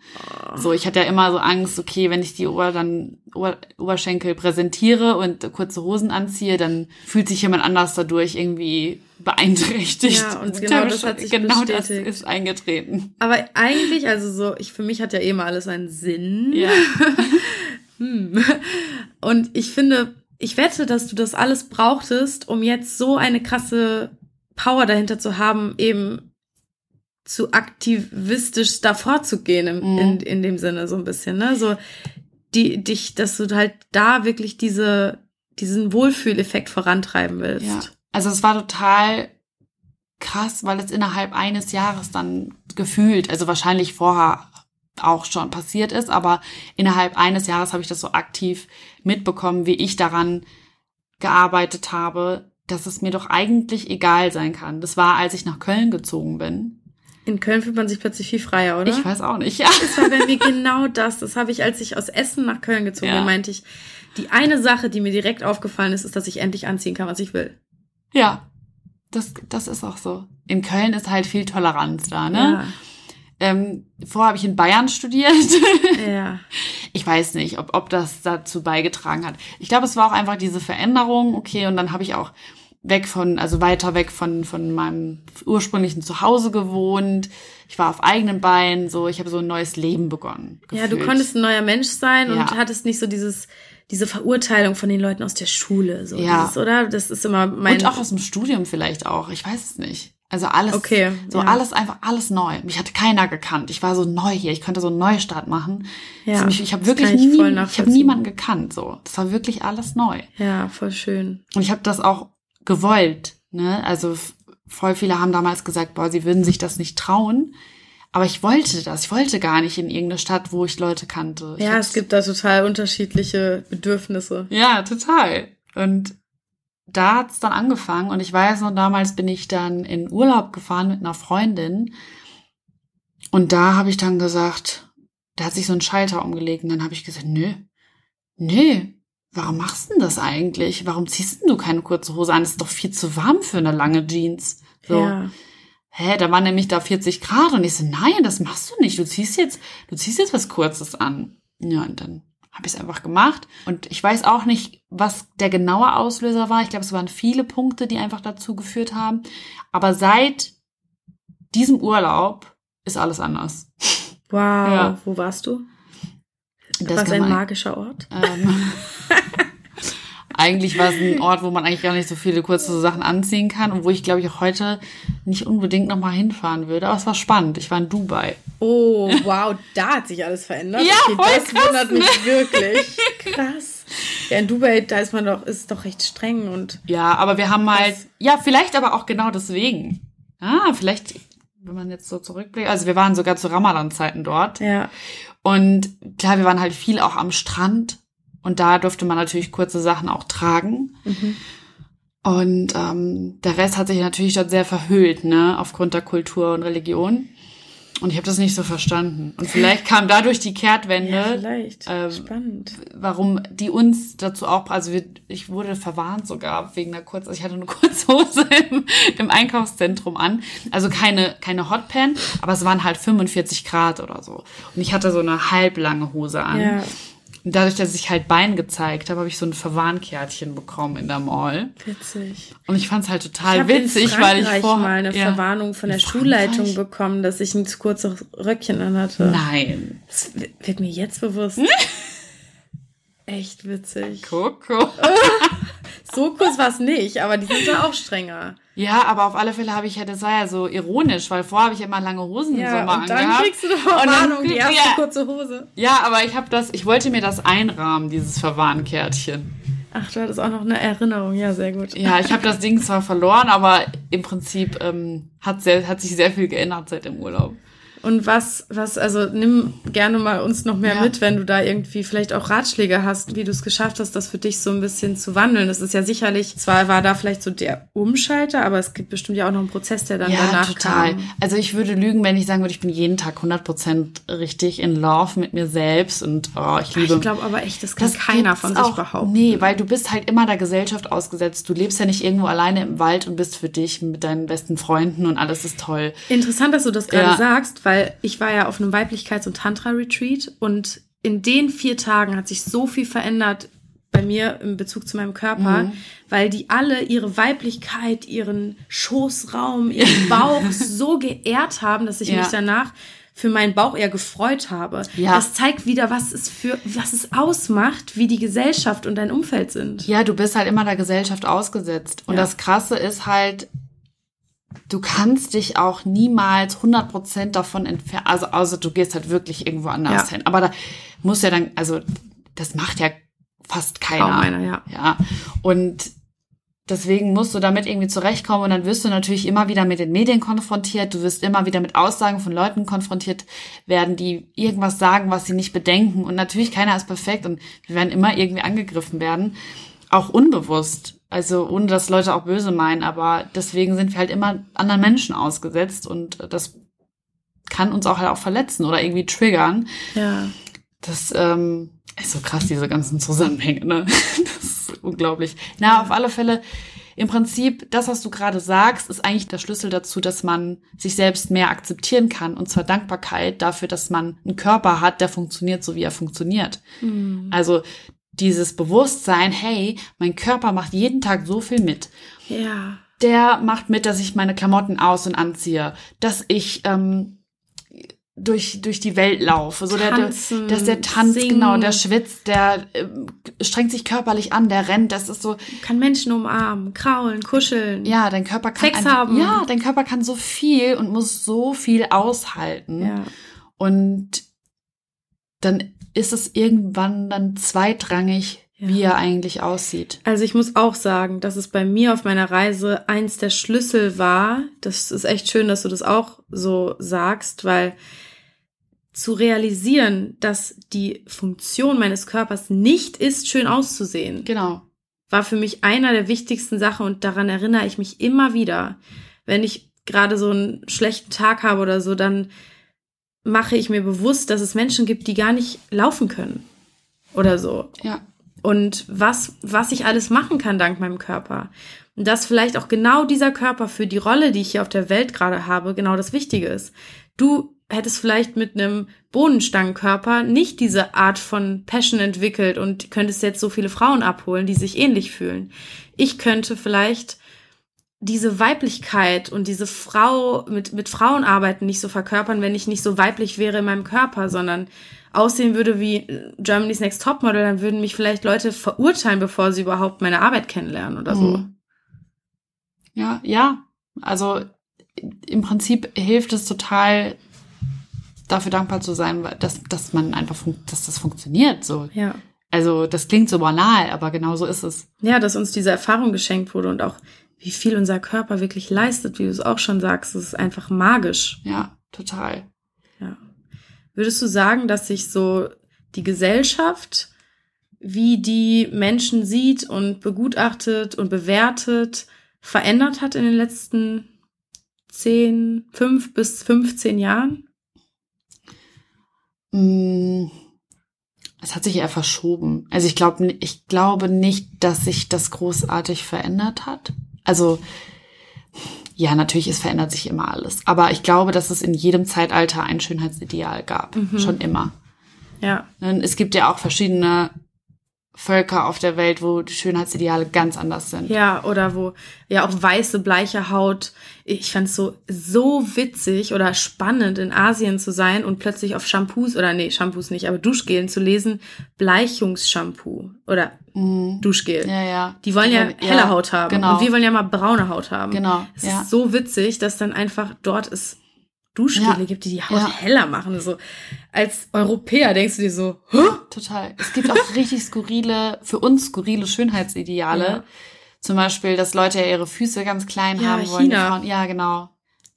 So, ich hatte ja immer so Angst, okay, wenn ich die Ober dann Ober Oberschenkel präsentiere und kurze Hosen anziehe, dann fühlt sich jemand anders dadurch irgendwie beeinträchtigt. Ja, und genau das hat sich genau das bestätigt. ist eingetreten. Aber eigentlich, also so, ich, für mich hat ja eh mal alles einen Sinn. Ja. Hm. Und ich finde, ich wette, dass du das alles brauchtest, um jetzt so eine krasse Power dahinter zu haben, eben zu aktivistisch davor zu gehen im, Mhm. in, in dem Sinne so ein bisschen, ne? So die dich, dass du halt da wirklich diese diesen Wohlfühleffekt vorantreiben willst. Ja. Also es war total krass, weil es innerhalb eines Jahres dann gefühlt, also wahrscheinlich vorher auch schon passiert ist, aber innerhalb eines Jahres habe ich das so aktiv mitbekommen, wie ich daran gearbeitet habe, dass es mir doch eigentlich egal sein kann. Das war, als ich nach Köln gezogen bin. In Köln fühlt man sich plötzlich viel freier, oder? Ich weiß auch nicht, ja. Das war bei mir genau das. Das habe ich, als ich aus Essen nach Köln gezogen Ja. bin, meinte ich, die eine Sache, die mir direkt aufgefallen ist, ist, dass ich endlich anziehen kann, was ich will. Ja, das, das ist auch so. In Köln ist halt viel Toleranz da, ne? Ähm, vorher habe ich in Bayern studiert. Ja. ich weiß nicht, ob, ob das dazu beigetragen hat. Ich glaube, es war auch einfach diese Veränderung, okay, und dann habe ich auch weg von, also weiter weg von, von meinem ursprünglichen Zuhause gewohnt. Ich war auf eigenen Beinen, so, ich habe so ein neues Leben begonnen. Ja, du gefühlt. konntest ein neuer Mensch sein und Ja. hattest nicht so dieses, diese Verurteilung von den Leuten aus der Schule, so Ja. dieses, oder? Das ist immer mein. Und auch aus dem Studium vielleicht auch, ich weiß es nicht. Also alles, Okay, so ja. alles einfach alles neu. Mich hatte keiner gekannt. Ich war so neu hier. Ich konnte so einen Neustart machen. Ja, also mich, ich habe wirklich ich nie, ich habe nachvollziehen. niemanden gekannt. So, das war wirklich alles neu. Ja, voll schön. Und ich habe das auch gewollt. Ne? Also voll viele haben damals gesagt, boah, sie würden sich das nicht trauen. Aber ich wollte das. Ich wollte gar nicht in irgendeine Stadt, wo ich Leute kannte. Ich Ja, es gibt da total unterschiedliche Bedürfnisse. Ja, total. Und da hat's dann angefangen. Und ich weiß noch, damals bin ich dann in Urlaub gefahren mit einer Freundin. Und da habe ich dann gesagt, da hat sich so ein Schalter umgelegt. Und dann habe ich gesagt, nö, nö, warum machst du denn das eigentlich? Warum ziehst denn du keine kurze Hose an? Das ist doch viel zu warm für eine lange Jeans. So. Ja. Hä, da waren nämlich da 40 Grad und ich so, nein, das machst du nicht. Du ziehst jetzt, du ziehst jetzt was Kurzes an. Ja, und dann habe ich es einfach gemacht. Und ich weiß auch nicht, was der genaue Auslöser war. Ich glaube, es waren viele Punkte, die einfach dazu geführt haben. Aber seit diesem Urlaub ist alles anders. Wow. Ja. Wo warst du? Das kann ein magischer Ort? Ähm, eigentlich war es ein Ort, wo man eigentlich gar nicht so viele kurze Sachen anziehen kann und wo ich, glaube ich, auch heute nicht unbedingt nochmal hinfahren würde. Aber es war spannend. Ich war in Dubai. Oh, wow, da hat sich alles verändert. Ja, okay, voll das krass, wundert mich ne? wirklich. Krass. Ja, in Dubai, da ist man doch, ist doch recht streng und Ja, aber wir haben halt, ja, vielleicht aber auch genau deswegen. Ah, vielleicht, wenn man jetzt so zurückblickt, also wir waren sogar zu Ramadan-Zeiten dort. ja. Und klar, wir waren halt viel auch am Strand. Und da durfte man natürlich kurze Sachen auch tragen. Mhm. Und ähm, der Rest hat sich natürlich dort sehr verhüllt, ne, aufgrund der Kultur und Religion. Und ich habe das nicht so verstanden. Und vielleicht kam dadurch die Kehrtwende, Ja, vielleicht. ähm, Spannend. warum die uns dazu auch, also wir, ich wurde verwarnt sogar wegen einer Kurz, also ich hatte eine Kurzhose im, im Einkaufszentrum an, also keine, keine Hotpan, aber es waren halt 45 Grad oder so. Und ich hatte so eine halblange Hose an. Ja, dadurch, dass ich halt Bein gezeigt habe, habe ich so ein Verwarnkärtchen bekommen in der Mall. witzig. Und ich fand es halt Ich total in witzig, weil ich vor mal eine ja. Verwarnung von der Schulleitung bekommen, dass ich ein zu kurzes Röckchen anhatte. Nein. Das wird mir jetzt bewusst. Echt witzig. Coco. So kurz war es nicht, aber die sind da auch strenger. Ja, aber auf alle Fälle habe ich ja, das war ja so ironisch, weil vorher habe ich immer lange Hosen im Ja, Sommer und dann angehabt. kriegst du eine dann Verwarnung, die erste ja. kurze Hose. Ja, aber ich habe das, ich wollte mir das einrahmen, dieses Verwarnkärtchen. Ach, du hattest auch noch eine Erinnerung. Ja, sehr gut. Ja, ich habe das Ding zwar verloren, aber im Prinzip ähm, hat, sehr, hat sich sehr viel geändert seit dem Urlaub. Und was, was, also nimm gerne mal uns noch mehr Ja. mit, wenn du da irgendwie vielleicht auch Ratschläge hast, wie du es geschafft hast, das für dich so ein bisschen zu wandeln. Das ist ja sicherlich, zwar war da vielleicht so der Umschalter, aber es gibt bestimmt ja auch noch einen Prozess, der dann ja, danach total. kam. Also ich würde lügen, wenn ich sagen würde, ich bin jeden Tag 100% richtig in Love mit mir selbst und oh, ich liebe Ich glaube aber echt, das kann Das keiner von sich auch. behaupten. Nee, weil du bist halt immer der Gesellschaft ausgesetzt. Du lebst ja nicht irgendwo alleine im Wald und bist für dich mit deinen besten Freunden und alles ist toll. Interessant, dass du das gerade Ja. sagst, weil ich war ja auf einem Weiblichkeits- und Tantra-Retreat und in den vier Tagen hat sich so viel verändert bei mir im Bezug zu meinem Körper, Mhm. weil die alle ihre Weiblichkeit, ihren Schoßraum, ihren Bauch so geehrt haben, dass ich Ja. mich danach für meinen Bauch eher gefreut habe. Ja. Das zeigt wieder, was es für, was es ausmacht, wie die Gesellschaft und dein Umfeld sind. Ja, du bist halt immer der Gesellschaft ausgesetzt. Und Ja. das Krasse ist halt, du kannst dich auch niemals 100% davon entfernen. Also, außer du gehst halt wirklich irgendwo anders Ja. hin. Aber da muss ja dann, also, das macht ja fast keiner. Kaum einer, ja. Ja. Und deswegen musst du damit irgendwie zurechtkommen und dann wirst du natürlich immer wieder mit den Medien konfrontiert. Du wirst immer wieder mit Aussagen von Leuten konfrontiert werden, die irgendwas sagen, was sie nicht bedenken. Und natürlich keiner ist perfekt und wir werden immer irgendwie angegriffen werden. Auch unbewusst. Also ohne dass Leute auch böse meinen, aber deswegen sind wir halt immer anderen Menschen ausgesetzt und das kann uns auch halt auch verletzen oder irgendwie triggern. Ja. Das ähm, ist so krass, diese ganzen Zusammenhänge, ne? Das ist unglaublich. Na, auf alle Fälle, im Prinzip, das, was du gerade sagst, ist eigentlich der Schlüssel dazu, dass man sich selbst mehr akzeptieren kann. Und zwar Dankbarkeit dafür, dass man einen Körper hat, der funktioniert, so wie er funktioniert. Also dieses Bewusstsein, hey, mein Körper macht jeden Tag so viel mit Ja. der macht mit, dass ich meine Klamotten aus und anziehe, dass ich ähm, durch, durch die Welt laufe. So Tanzen, der, dass der tanzt, singen. genau, der schwitzt, der äh, strengt sich körperlich an, der rennt, das ist so, Kann Menschen umarmen, kraulen, kuscheln. ja, dein Körper kann Sex einfach- haben. Ja, dein Körper kann so viel und muss so viel aushalten. ja. Und dann ist es irgendwann dann zweitrangig, Ja. wie er eigentlich aussieht. Also ich muss auch sagen, dass es bei mir auf meiner Reise eins der Schlüssel war. Das ist echt schön, dass du das auch so sagst, weil zu realisieren, dass die Funktion meines Körpers nicht ist, schön auszusehen, Genau. war für mich einer der wichtigsten Sachen und daran erinnere ich mich immer wieder. Wenn ich gerade so einen schlechten Tag habe oder so, dann mache ich mir bewusst, dass es Menschen gibt, die gar nicht laufen können oder so Ja. und was, was ich alles machen kann dank meinem Körper. Und dass vielleicht auch genau dieser Körper für die Rolle, die ich hier auf der Welt gerade habe, genau das Wichtige ist. Du hättest vielleicht mit einem Bohnenstangenkörper nicht diese Art von Passion entwickelt und könntest jetzt so viele Frauen abholen, die sich ähnlich fühlen. Ich könnte vielleicht diese Weiblichkeit und diese Frau mit, mit Frauenarbeiten nicht so verkörpern, wenn ich nicht so weiblich wäre in meinem Körper, sondern aussehen würde wie Germany's Next Topmodel, dann würden mich vielleicht Leute verurteilen, bevor sie überhaupt meine Arbeit kennenlernen oder so. Mhm. Ja, ja. Also im Prinzip hilft es total, dafür dankbar zu sein, dass, dass man einfach, dass das funktioniert. So. Ja. Also das klingt so banal, aber genau so ist es. Ja, dass uns diese Erfahrung geschenkt wurde und auch wie viel unser Körper wirklich leistet, wie du es auch schon sagst, das ist einfach magisch. Ja, total. Ja. Würdest du sagen, dass sich so die Gesellschaft, wie die Menschen sieht und begutachtet und bewertet, verändert hat in den letzten 10, 5 bis 15 Jahren? Mm, Es hat sich eher verschoben. Also ich glaube, ich glaube nicht, dass sich das großartig verändert hat. Also ja, natürlich, es verändert sich immer alles. Aber ich glaube, dass es in jedem Zeitalter ein Schönheitsideal gab. Mhm. Schon immer. Ja, Es gibt ja auch verschiedene Völker auf der Welt, wo die Schönheitsideale ganz anders sind. ja, oder wo ja auch weiße, bleiche Haut. Ich fand es so, so witzig oder spannend, in Asien zu sein und plötzlich auf Shampoos oder nee, Shampoos nicht, aber Duschgelen zu lesen, Bleichungsshampoo oder Mhm. Duschgel. Ja, ja. Die wollen ja, Ja, helle Haut haben. genau. Und wir wollen ja mal braune Haut haben. Genau, Es ja. ist so witzig, dass dann einfach dort es Duschgele Ja. gibt, die die Haut Ja. heller machen. So als Europäer denkst du dir so, Hä? Total. Es gibt auch richtig skurrile, für uns skurrile Schönheitsideale. Ja. Zum Beispiel, dass Leute ja ihre Füße ganz klein haben wollen. China. Frauen. Ja, genau.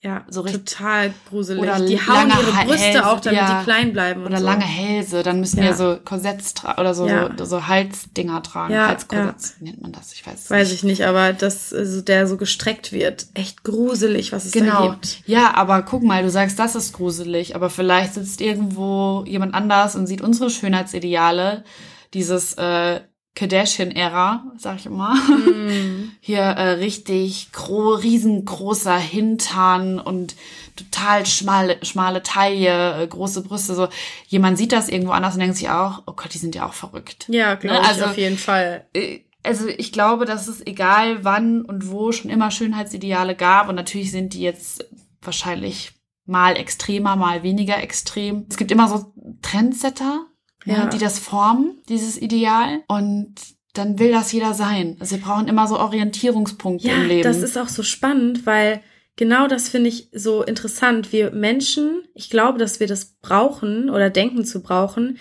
Ja, So richtig- total gruselig. Oder die hauen lange ihre Brüste Hälse, auch, damit ja. die klein bleiben. Oder so. lange Hälse. Dann müssen Ja. wir so Korsetts tragen oder so, Ja. so, so Halsdinger tragen. Ja, Halskorsetts nennt man das. Ich weiß es Weiß nicht. ich nicht, aber dass also der so gestreckt wird. Echt gruselig, was es da Genau. gibt. Ja, aber guck mal, du sagst, das ist gruselig, aber vielleicht sitzt irgendwo jemand anders und sieht unsere Schönheitsideale, dieses äh, Kardashian-Ära, sag ich immer. Mhm. Hier äh, richtig gro riesengroßer Hintern und total schmale, schmale Taille, äh, große Brüste. So jemand sieht das irgendwo anders und denkt sich auch, oh Gott, die sind ja auch verrückt. Ja, glaube ich Also- auf jeden Fall. Äh, Also ich glaube, dass es egal wann und wo schon immer Schönheitsideale gab und natürlich sind die jetzt wahrscheinlich mal extremer, mal weniger extrem. Es gibt immer so Trendsetter, Ja. ne, die das formen, dieses Ideal und dann will das jeder sein. Also wir brauchen immer so Orientierungspunkte Ja, im Leben. das ist auch so spannend, weil genau das finde ich so interessant. Wir Menschen, ich glaube, dass wir das brauchen oder denken zu brauchen,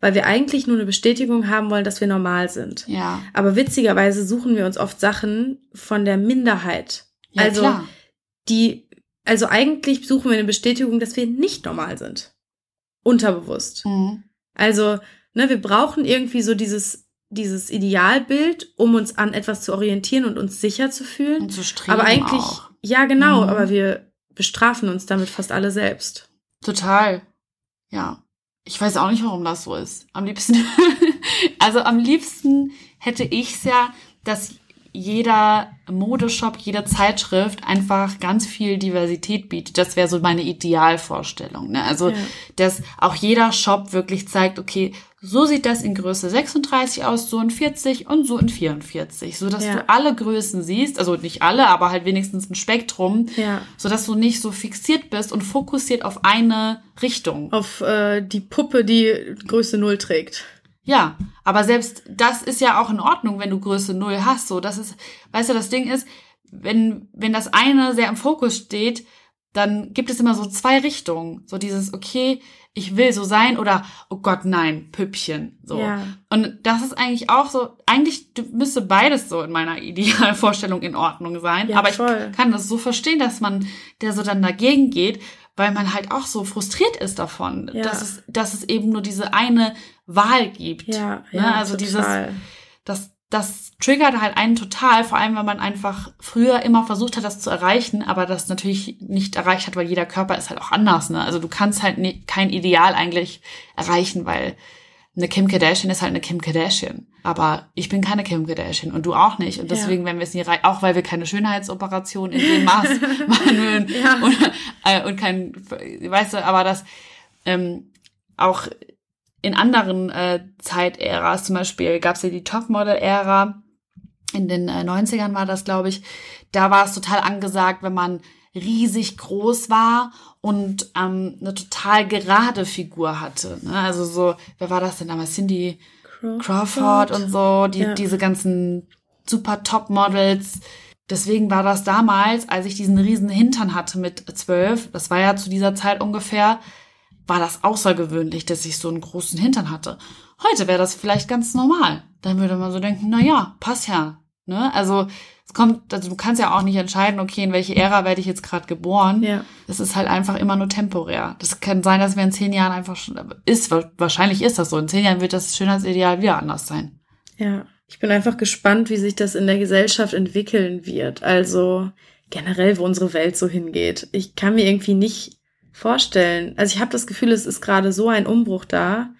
weil wir eigentlich nur eine Bestätigung haben wollen, dass wir normal sind. ja, Aber witzigerweise suchen wir uns oft Sachen von der Minderheit. ja also klar. die, also eigentlich suchen wir eine Bestätigung, dass wir nicht normal sind. Unterbewusst. Mhm. Also, ne, wir brauchen irgendwie so dieses, dieses Idealbild, um uns an etwas zu orientieren und uns sicher zu fühlen. Und zu streben Aber eigentlich, auch. ja, genau, Mhm. aber wir bestrafen uns damit fast alle selbst. Total. Ja. Ich weiß auch nicht, warum das so ist. Am liebsten, also am liebsten hätte ich's ja, dass jeder Modeshop, jede Zeitschrift einfach ganz viel Diversität bietet. Das wäre so meine Idealvorstellung. Ne? Also, ja. dass auch jeder Shop wirklich zeigt, okay, so sieht das in Größe 36 aus, so in 40 und so in 44, so dass ja. du alle Größen siehst, also nicht alle, aber halt wenigstens ein Spektrum, ja. so dass du nicht so fixiert bist und fokussiert auf eine Richtung. Auf äh, die Puppe, die Größe 0 trägt. Ja, aber selbst das ist ja auch in Ordnung, wenn du Größe null hast. So, das ist, weißt du, das Ding ist, wenn, wenn das eine sehr im Fokus steht, dann gibt es immer so zwei Richtungen. So dieses, okay, ich will so sein oder, oh Gott, nein, Püppchen. So. Ja. Und das ist eigentlich auch so, eigentlich müsste beides so in meiner Idealvorstellung in Ordnung sein. Ja, aber voll. ich kann das so verstehen, dass man der so dann dagegen geht, weil man halt auch so frustriert ist davon, ja. dass, es, dass es eben nur diese eine Wahl gibt. Ja, ne? ja also total. dieses, das, das triggert halt einen total, vor allem wenn man einfach früher immer versucht hat, das zu erreichen, aber das natürlich nicht erreicht hat, weil jeder Körper ist halt auch anders. Ne? Also du kannst halt nie, kein Ideal eigentlich erreichen, weil eine Kim Kardashian ist halt eine Kim Kardashian. Aber ich bin keine Kim Kardashian und du auch nicht. Und deswegen, ja. wenn wir es nie rein, auch weil wir keine Schönheitsoperation in dem Maß machen ja. und, äh, und kein, weißt du, aber das ähm, auch in anderen äh, Zeitäras, zum Beispiel gab es ja die Topmodel-Ära, in den äh, 90ern war das, glaube ich, da war es total angesagt, wenn man riesig groß war und ähm, eine total gerade Figur hatte. Ne? Also so, wer war das denn damals? Cindy Crawford, Crawford und so, die, ja. diese ganzen super Top-Models. Deswegen war das damals, als ich diesen riesen Hintern hatte mit zwölf, das war ja zu dieser Zeit ungefähr, war das außergewöhnlich, dass ich so einen großen Hintern hatte. Heute wäre das vielleicht ganz normal. Dann würde man so denken, na ja, passt ja. Ne? Also es kommt, also du kannst ja auch nicht entscheiden, okay, in welche Ära werde ich jetzt gerade geboren. Ja. Das ist halt einfach immer nur temporär. Das kann sein, dass wir in zehn Jahren einfach schon, ist, wahrscheinlich ist das so. In zehn Jahren wird das Schönheitsideal wieder anders sein. Ja. Ich bin einfach gespannt, wie sich das in der Gesellschaft entwickeln wird. Also generell, wo unsere Welt so hingeht. Ich kann mir irgendwie nicht vorstellen. Also ich habe das Gefühl, es ist gerade so ein Umbruch da,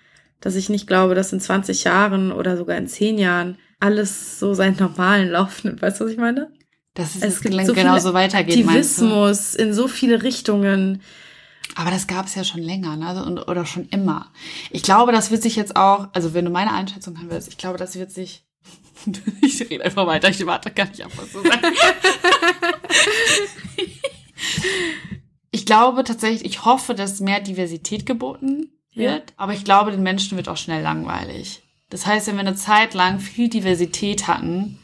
dass ich nicht glaube, dass in 20 Jahren oder sogar in 10 Jahren alles so seinen normalen Lauf nimmt. Weißt du, was ich meine? Dass es, es gibt so genauso weitergeht. Aktivismus in so viele Richtungen. Aber das gab es ja schon länger, ne? Also, und, oder schon immer. Ich glaube, das wird sich jetzt auch, also wenn du meine Einschätzung haben willst, ich glaube, das wird sich. ich rede einfach weiter, ich warte gar nicht ab, was du sagst. ich glaube tatsächlich, ich hoffe, dass mehr Diversität geboten wird, ja. aber ich glaube, den Menschen wird auch schnell langweilig. Das heißt, wenn wir eine Zeit lang viel Diversität hatten,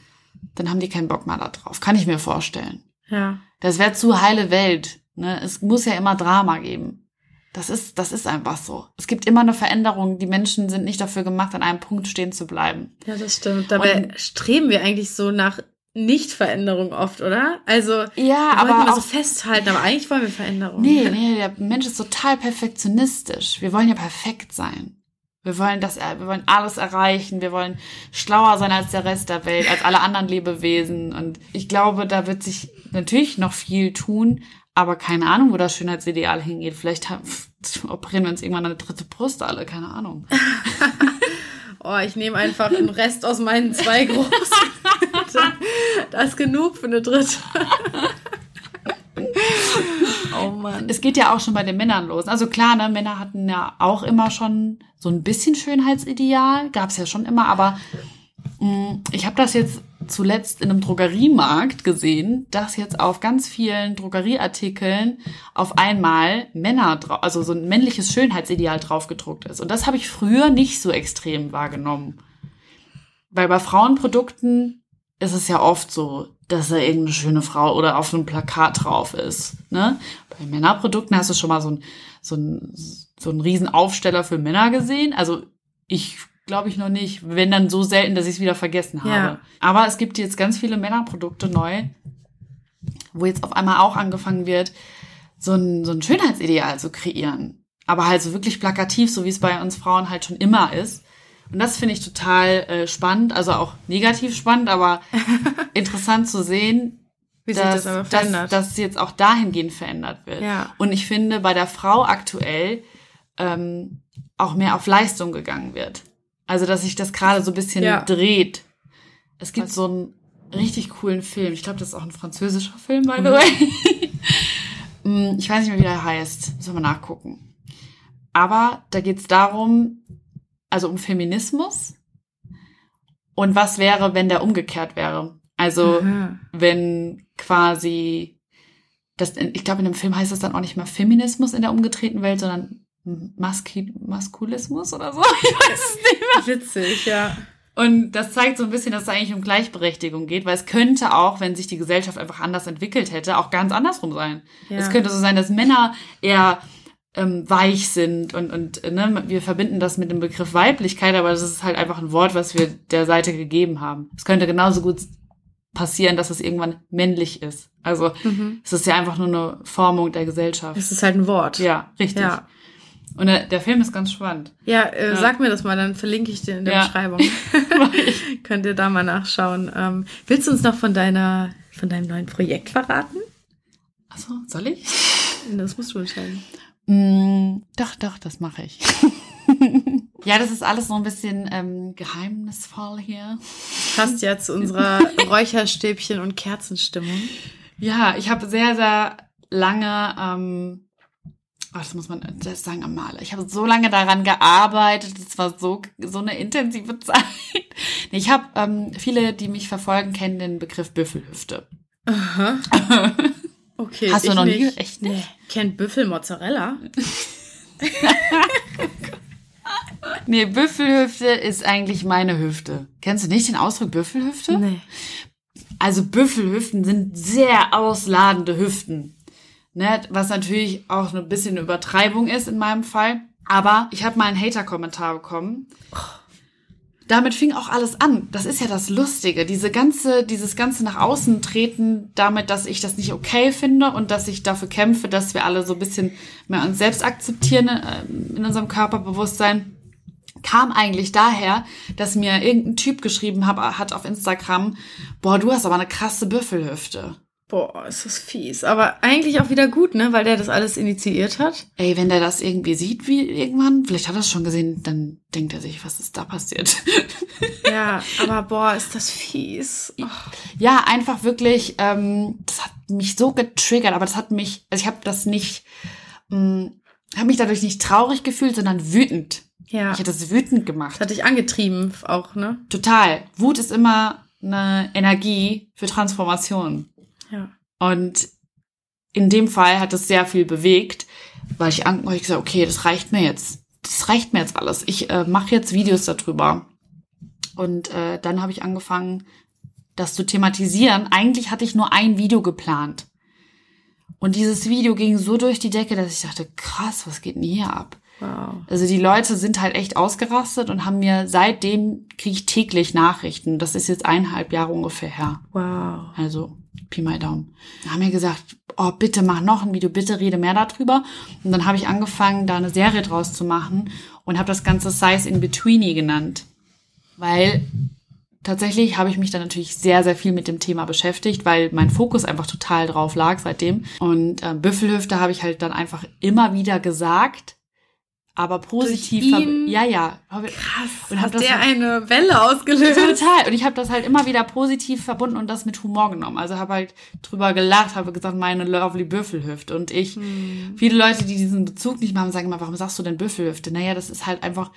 dann haben die keinen Bock mehr darauf. Kann ich mir vorstellen. Ja. Das wäre zu heile Welt. Ne? Es muss ja immer Drama geben. Das ist, das ist einfach so. Es gibt immer eine Veränderung. Die Menschen sind nicht dafür gemacht, an einem Punkt stehen zu bleiben. Ja, das stimmt. Dabei Und, streben wir eigentlich so nach Nicht-Veränderung oft, oder? Also, ja, aber immer so festhalten, aber eigentlich wollen wir Veränderung. Nee, nee, der Mensch ist total perfektionistisch. Wir wollen ja perfekt sein. Wir wollen das, wir wollen alles erreichen. Wir wollen schlauer sein als der Rest der Welt, als alle anderen Lebewesen. Und ich glaube, da wird sich natürlich noch viel tun, aber keine Ahnung, wo das Schönheitsideal hingeht. Vielleicht haben, operieren wir uns irgendwann eine dritte Brust alle, keine Ahnung. oh, ich nehme einfach den Rest aus meinen zwei großen. das ist genug für eine dritte. Oh Mann. Es geht ja auch schon bei den Männern los. Also klar, ne, Männer hatten ja auch immer schon so ein bisschen Schönheitsideal, gab es ja schon immer, aber mh, mm, ich habe das jetzt zuletzt in einem Drogeriemarkt gesehen, dass jetzt auf ganz vielen Drogerieartikeln auf einmal Männer, also so ein männliches Schönheitsideal draufgedruckt ist. Und das habe ich früher nicht so extrem wahrgenommen. Weil bei Frauenprodukten ist es ja oft so, dass da irgendeine schöne Frau oder auf einem Plakat drauf ist. Ne? Bei Männerprodukten hast du schon mal so ein, so ein, so ein Riesenaufsteller für Männer gesehen. Also ich glaube ich noch nicht, wenn dann so selten, dass ich es wieder vergessen habe. Ja. Aber es gibt jetzt ganz viele Männerprodukte neu, wo jetzt auf einmal auch angefangen wird, so ein, so ein Schönheitsideal zu kreieren. Aber halt so wirklich plakativ, so wie es bei uns Frauen halt schon immer ist. Und das finde ich total äh, spannend, also auch negativ spannend, aber interessant zu sehen, wie dass, sich das dass, dass es jetzt auch dahingehend verändert wird. Ja. Und ich finde, bei der Frau aktuell ähm, auch mehr auf Leistung gegangen wird. Also, dass sich das gerade so ein bisschen ja. dreht. Es gibt Was? so ein richtig coolen Film. Ich glaube, das ist auch ein französischer Film, by the way. Mm, ich weiß nicht mehr, wie der heißt. Müssen wir mal nachgucken. Aber da geht es darum, also um Feminismus. Und was wäre, wenn der umgekehrt wäre? Also, Aha. wenn quasi, das, ich glaube, in dem Film heißt das dann auch nicht mehr Feminismus in der umgedrehten Welt, sondern Maski Maskulismus oder so. Ich weiß es nicht mehr. Witzig, ja. Und das zeigt so ein bisschen, dass es eigentlich um Gleichberechtigung geht, weil es könnte auch, wenn sich die Gesellschaft einfach anders entwickelt hätte, auch ganz andersrum sein. Ja. Es könnte so sein, dass Männer eher ähm, weich sind und, und ne, wir verbinden das mit dem Begriff Weiblichkeit, aber das ist halt einfach ein Wort, was wir der Seite gegeben haben. Es könnte genauso gut passieren, dass es irgendwann männlich ist. Also Mhm. es ist ja einfach nur eine Formung der Gesellschaft. Das ist halt ein Wort. Ja, richtig. Ja. Und der, der Film ist ganz spannend. Ja, äh, Ja. sag mir das mal, dann verlinke ich dir in der Ja. Beschreibung. Könnt ihr da mal nachschauen. Ähm, willst du uns noch von deiner, von deinem neuen Projekt verraten? Achso, soll ich? Das musst du entscheiden. Mm, doch, doch, das mache ich. ja, das ist alles so ein bisschen ähm, geheimnisvoll hier. Passt ja zu unserer Räucherstäbchen- und Kerzenstimmung. Ja, ich habe sehr, sehr lange, ähm, oh, das muss man das sagen am Maler. Ich habe so lange daran gearbeitet. Es war so so eine intensive Zeit. Ich habe ähm, viele, die mich verfolgen, kennen den Begriff Büffelhüfte. Aha. Okay. Hast du ich noch nie? nicht. Echt nicht? Nee. Kennt Büffelmozzarella? Nee, Büffelhüfte ist eigentlich meine Hüfte. Kennst du nicht den Ausdruck Büffelhüfte? Nee. Also Büffelhüften sind sehr ausladende Hüften. Ne? Was natürlich auch ein bisschen Übertreibung ist in meinem Fall. Aber ich habe mal einen Hater-Kommentar bekommen. Damit fing auch alles an. Das ist ja das Lustige. Diese ganze, dieses ganze nach außen treten damit, dass ich das nicht okay finde und dass ich dafür kämpfe, dass wir alle so ein bisschen mehr uns selbst akzeptieren äh, in unserem Körperbewusstsein kam eigentlich daher, dass mir irgendein Typ geschrieben hat auf Instagram, boah, du hast aber eine krasse Büffelhüfte. Boah, ist das fies. Aber eigentlich auch wieder gut, ne? Weil der das alles initiiert hat. Ey, wenn der das irgendwie sieht, wie irgendwann, vielleicht hat er es schon gesehen, dann denkt er sich, was ist da passiert? Ja, aber boah, ist das fies. Oh, ja, einfach wirklich, ähm, das hat mich so getriggert, aber das hat mich, also ich habe das nicht, ähm, habe mich dadurch nicht traurig gefühlt, sondern wütend. ja. Ich hätte das wütend Das gemacht. hat dich angetrieben auch, ne? Total. Wut ist immer eine Energie für Transformation. Ja. Und in dem Fall hat es sehr viel bewegt, weil ich, weil ich gesagt okay, das reicht mir jetzt. Das reicht mir jetzt alles. Ich äh, mache jetzt Videos darüber. Und äh, dann habe ich angefangen, das zu thematisieren. Eigentlich hatte ich nur ein Video geplant. Und dieses Video ging so durch die Decke, dass ich dachte, krass, was geht denn hier ab? Wow. Also die Leute sind halt echt ausgerastet und haben mir seitdem kriege ich täglich Nachrichten. Das ist jetzt eineinhalb Jahre ungefähr her. Wow. Also Pi mal Daumen. Da haben mir gesagt, oh bitte mach noch ein Video, bitte rede mehr darüber. Und dann habe ich angefangen, da eine Serie draus zu machen und habe das Ganze Size in Betweeny genannt. Weil tatsächlich habe ich mich dann natürlich sehr, sehr viel mit dem Thema beschäftigt, weil mein Fokus einfach total drauf lag seitdem. Und äh, Büffelhüfte habe ich halt dann einfach immer wieder gesagt, aber positiv. Ja, ja. Krass. Und hat das der halt- eine Welle ausgelöst? Total. Und ich habe das halt immer wieder positiv verbunden und das mit Humor genommen. Also habe halt drüber gelacht, habe gesagt, meine lovely Büffelhüfte. Und ich, viele Leute, die diesen Bezug nicht mehr haben, sagen immer, warum sagst du denn Büffelhüfte? Naja, das ist halt einfach,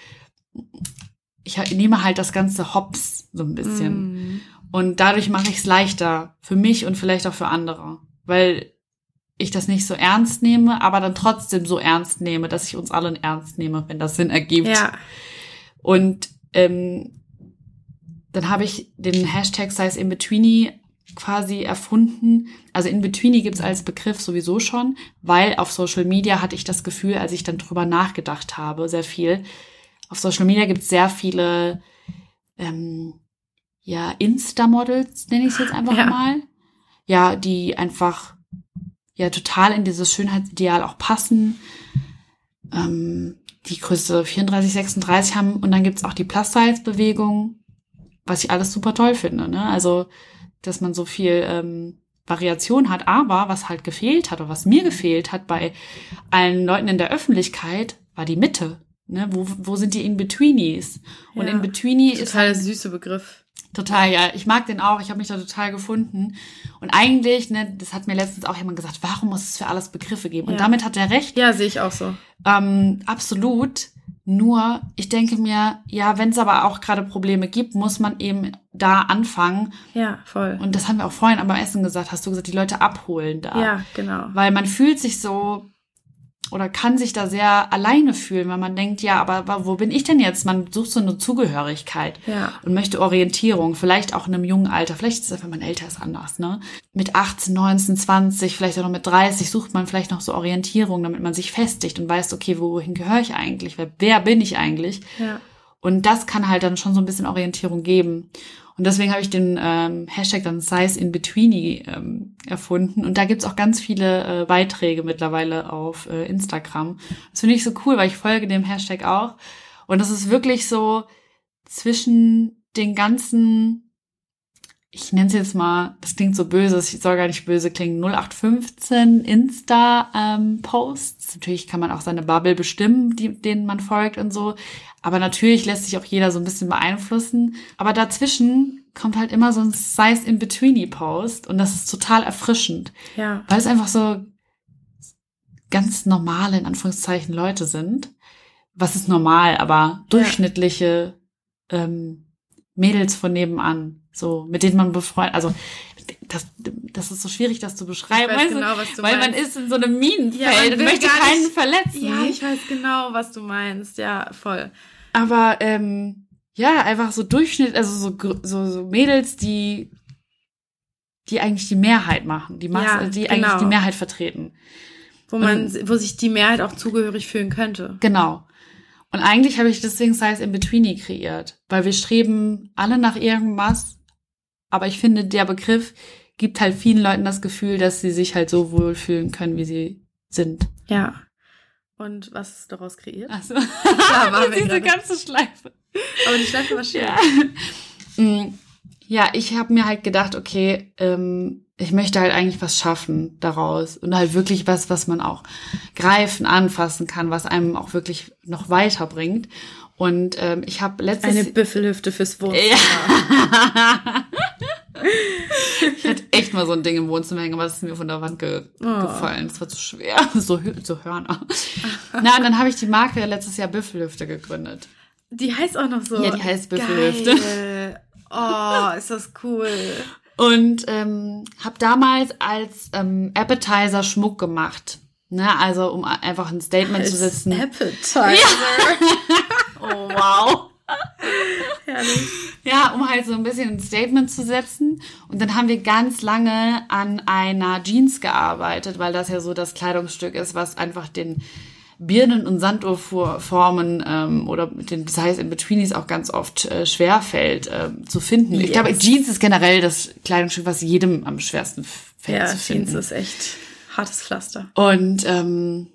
ich nehme halt das ganze Hops so ein bisschen. Mhm. Und dadurch mache ich es leichter für mich und vielleicht auch für andere. Weil ich das nicht so ernst nehme, aber dann trotzdem so ernst nehme, dass ich uns alle ernst nehme, wenn das Sinn ergibt. Ja. Und ähm, dann habe ich den Hashtag Size Inbetweeny quasi erfunden. Also Inbetweeny gibt's als Begriff sowieso schon, weil auf Social Media hatte ich das Gefühl, als ich dann drüber nachgedacht habe, sehr viel. Auf Social Media gibt's sehr viele ähm, ja, Insta-Models, nenne ich es jetzt einfach Ja. mal. Ja, die einfach ja total in dieses Schönheitsideal auch passen. Ähm, die Größe 34, 36 haben und dann gibt's auch die Plus-Size-Bewegung, was ich alles super toll finde. Ne? Also, dass man so viel ähm, Variation hat, aber was halt gefehlt hat oder was mir gefehlt hat bei allen Leuten in der Öffentlichkeit, war die Mitte. Ne? Wo, wo sind die In-Betweenies? Und Ja. In-Betweenie ist Total der süße Begriff. Total, ja. Ich mag den auch. Ich habe mich da total gefunden. Und eigentlich, ne, das hat mir letztens auch jemand gesagt, warum muss es für alles Begriffe geben? Und Ja. damit hat er recht. Ja, sehe ich auch so. Ähm, absolut. Nur, ich denke mir, ja, wenn es aber auch gerade Probleme gibt, muss man eben da anfangen. Ja, voll. Und das haben wir auch vorhin am Essen gesagt, hast du gesagt, die Leute abholen da. ja, genau. Weil man fühlt sich so oder kann sich da sehr alleine fühlen, weil man denkt, ja, aber wo bin ich denn jetzt? Man sucht so eine Zugehörigkeit Ja. und möchte Orientierung, vielleicht auch in einem jungen Alter, vielleicht ist es wenn man älter ist, anders, ne? Mit 18, 19, 20, vielleicht auch noch mit 30 sucht man vielleicht noch so Orientierung, damit man sich festigt und weiß, okay, wohin gehöre ich eigentlich? Wer, wer bin ich eigentlich? Ja. Und das kann halt dann schon so ein bisschen Orientierung geben. Und deswegen habe ich den ähm, Hashtag dann Size in Betweeny ähm, erfunden. Und da gibt's auch ganz viele äh, Beiträge mittlerweile auf äh, Instagram. Das finde ich so cool, weil ich folge dem Hashtag auch. Und das ist wirklich so zwischen den ganzen, ich nenne es jetzt mal, das klingt so böse, es soll gar nicht böse klingen, 0815 Insta-Posts. Natürlich kann man auch seine Bubble bestimmen, die, denen man folgt und so. Aber natürlich lässt sich auch jeder so ein bisschen beeinflussen. Aber dazwischen kommt halt immer so ein Size in Betweeny Post und das ist total erfrischend, Ja. weil es einfach so ganz normale, in Anführungszeichen, Leute sind. Was ist normal, aber durchschnittliche ähm, Mädels von nebenan, so mit denen man befreundet, also das, das ist so schwierig, das zu beschreiben, Ich weiß weißt du? genau, was du weil man meinst. ist in so einem Minenfeld Ja, man und möchte keinen nicht- verletzen. Ja, ich weiß genau, was du meinst. Ja, voll. Aber ähm, ja, einfach so Durchschnitt, also so, so, so Mädels, die die eigentlich die Mehrheit machen, die Masse, Ja, die genau. eigentlich die Mehrheit vertreten. Wo man, wo sich die Mehrheit auch zugehörig fühlen könnte. Genau. Und eigentlich habe ich deswegen Size in Betweeny kreiert, weil wir streben alle nach irgendwas, aber ich finde, der Begriff gibt halt vielen Leuten das Gefühl, dass sie sich halt so wohlfühlen können, wie sie sind. Ja. Und was ist daraus kreiert? Also, waren wir diese ganze Schleife. Aber die Schleife war schön. Ja. Ja, ich habe mir halt gedacht, okay, ähm, ich möchte halt eigentlich was schaffen daraus und halt wirklich was, was man auch greifen, anfassen kann, was einem auch wirklich noch weiterbringt. Und ähm, ich habe letztes Eine Büffelhüfte fürs Wohnzimmer. ja. ich hatte echt mal so ein Ding im Wohnzimmer hängen, aber das ist mir von der Wand ge Oh. gefallen. Das war zu schwer. So, so Hörner. Na, und dann habe ich die Marke letztes Jahr Büffelhüfte gegründet. Die heißt auch noch so. Ja, die heißt Büffelhüfte. Geil. Oh, ist das cool. Und ähm, habe damals als ähm, Appetizer Schmuck gemacht. Ne, also um einfach ein Statement zu setzen. Appetizer. Oh, wow. Herrlich. Ja, um halt so ein bisschen ein Statement zu setzen. Und dann haben wir ganz lange an einer Jeans gearbeitet, weil das ja so das Kleidungsstück ist, was einfach den Birnen- und Sanduhrformen ähm, oder mit den Size in Betweenies auch ganz oft äh, schwerfällt ähm, zu finden. Ich Yes. glaube, Jeans ist generell das Kleidungsstück, was jedem am schwersten fällt Ja, zu finden. Jeans ist echt hartes Pflaster. Und ähm,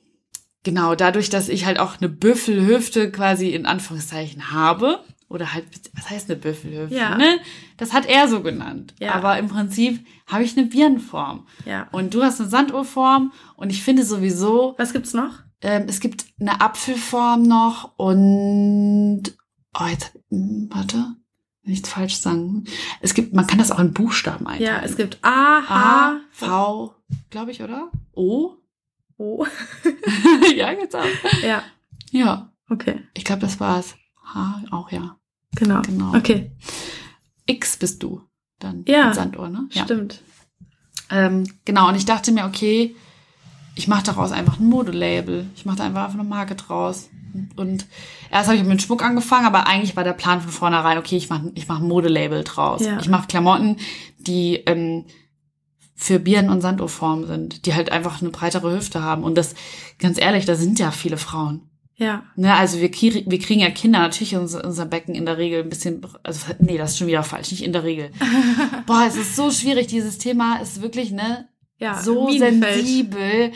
genau, dadurch, dass ich halt auch eine Büffelhüfte quasi in Anführungszeichen habe, oder halt, was heißt eine Büffelhüfte? Ja. Ne? Das hat er so genannt. Ja. Aber im Prinzip habe ich eine Birnenform. Ja. Und du hast eine Sanduhrform und ich finde sowieso, Was gibt's noch? Ähm, es gibt eine Apfelform noch und oh, jetzt, hm, warte, nichts falsch sagen. Es gibt, man kann das auch in Buchstaben einteilen. Ja, es gibt A, A, H, V, glaube ich, oder? O? O. ja, jetzt auch. Ja, Ja, okay. ich glaube, das war's. H auch, ja. Genau. Genau. Okay, X bist du dann. Ja, Sanduhr, ne? Ja. stimmt. Ähm, genau, und ich dachte mir, okay, ich mache daraus einfach ein Modelabel. Ich mache da einfach eine Marke draus. Und erst habe ich mit Schmuck angefangen, aber eigentlich war der Plan von vornherein, okay, ich mache ich mach ein Modelabel draus. Ja. Ich mache Klamotten, die ähm, für Birnen- und Sanduhrformen sind, die halt einfach eine breitere Hüfte haben. Und das, ganz ehrlich, da sind ja viele Frauen. Ja, Ne, also wir, krieg, wir kriegen ja Kinder, natürlich unser, unser Becken in der Regel ein bisschen, also nee, das ist schon wieder falsch, nicht in der Regel. Boah, es ist so schwierig, dieses Thema ist wirklich, ne, ja. so Minenfeld. sensibel.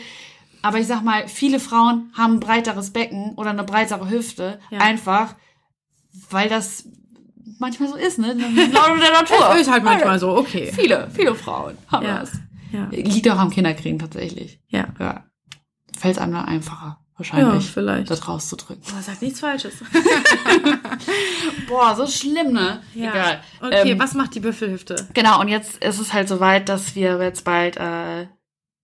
Aber ich sag mal, viele Frauen haben ein breiteres Becken oder eine breitere Hüfte, Ja. einfach, weil das manchmal so ist, ne, laut der Natur. Ist halt manchmal so, okay. Viele, viele Frauen haben Ja. das. Ja, Liegt auch am Kinderkriegen tatsächlich. ja. Ja. Fällt einem dann einfacher. Wahrscheinlich. Ja, vielleicht. Das rauszudrücken. Boah, sag nichts Falsches. Boah, so schlimm, ne? ja. Egal. Okay, Ähm, was macht die Büffelhüfte? Genau, und jetzt ist es halt soweit, dass wir jetzt bald äh,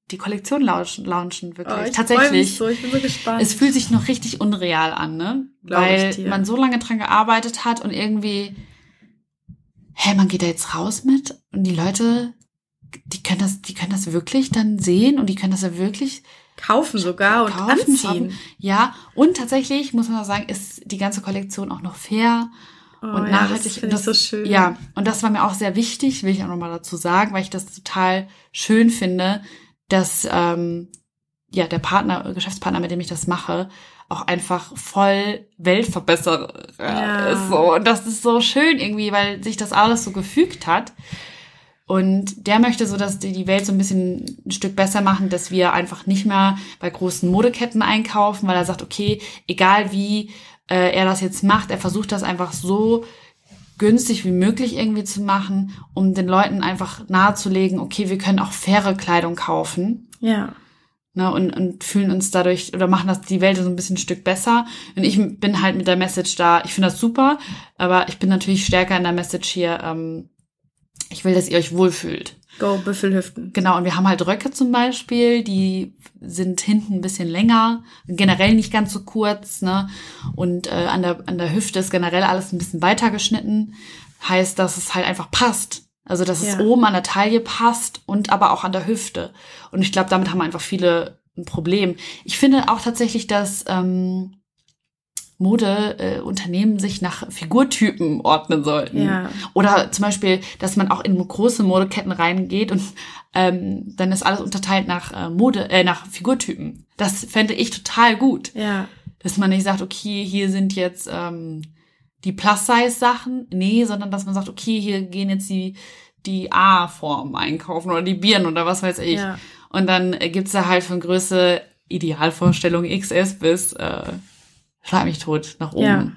die Kollektion launchen, launchen wirklich. Oh, ich freu mich Tatsächlich. so, ich bin so gespannt. Es fühlt sich noch richtig unreal an, ne? Glaub ich Weil man so lange dran gearbeitet hat und irgendwie, hä, man geht da jetzt raus mit und die Leute, die können das, die können das wirklich dann sehen und die können das ja wirklich kaufen sogar und kaufen, anziehen. shoppen. Ja, und tatsächlich muss man sagen, ist die ganze Kollektion auch noch fair Oh, und ja, nachhaltig. Das Und finde ich so schön. Ja, und das war mir auch sehr wichtig, will ich auch nochmal dazu sagen, weil ich das total schön finde, dass ähm, ja der Partner, Geschäftspartner, mit dem ich das mache, auch einfach voll Weltverbesserer Ja. ist. So. Und das ist so schön irgendwie, weil sich das alles so gefügt hat. Und der möchte so, dass die die Welt so ein bisschen ein Stück besser machen, dass wir einfach nicht mehr bei großen Modeketten einkaufen, weil er sagt, okay, egal wie äh, er das jetzt macht, er versucht das einfach so günstig wie möglich irgendwie zu machen, um den Leuten einfach nahezulegen, okay, wir können auch faire Kleidung kaufen. Ja. Ne, und, und fühlen uns dadurch oder machen das die Welt so ein bisschen ein Stück besser. Und ich bin halt mit der Message da. Ich finde das super, aber ich bin natürlich stärker in der Message hier. Ähm, ich will, dass ihr euch wohlfühlt. Go Büffelhüften. Genau, und wir haben halt Röcke zum Beispiel, die sind hinten ein bisschen länger, generell nicht ganz so kurz, ne? Und äh, an, der, an der Hüfte ist generell alles ein bisschen weiter geschnitten. Heißt, dass es halt einfach passt. Also, dass es Ja. oben an der Taille passt und aber auch an der Hüfte. Und ich glaube, damit haben einfach viele ein Problem. Ich finde auch tatsächlich, dass ähm, Modeunternehmen äh, Unternehmen sich nach Figurtypen ordnen sollten. Ja. Oder zum Beispiel, dass man auch in große Modeketten reingeht und ähm, dann ist alles unterteilt nach äh, Mode, äh, nach Figurtypen. Das fände ich total gut. Ja. Dass man nicht sagt, okay, hier sind jetzt ähm, die Plus-Size-Sachen. Nee, sondern dass man sagt, okay, hier gehen jetzt die, die A-Form einkaufen oder die Birnen oder was weiß ich. Ja. Und dann gibt's da halt von Größe Idealvorstellung XS bis äh, schlag mich tot nach oben Ja.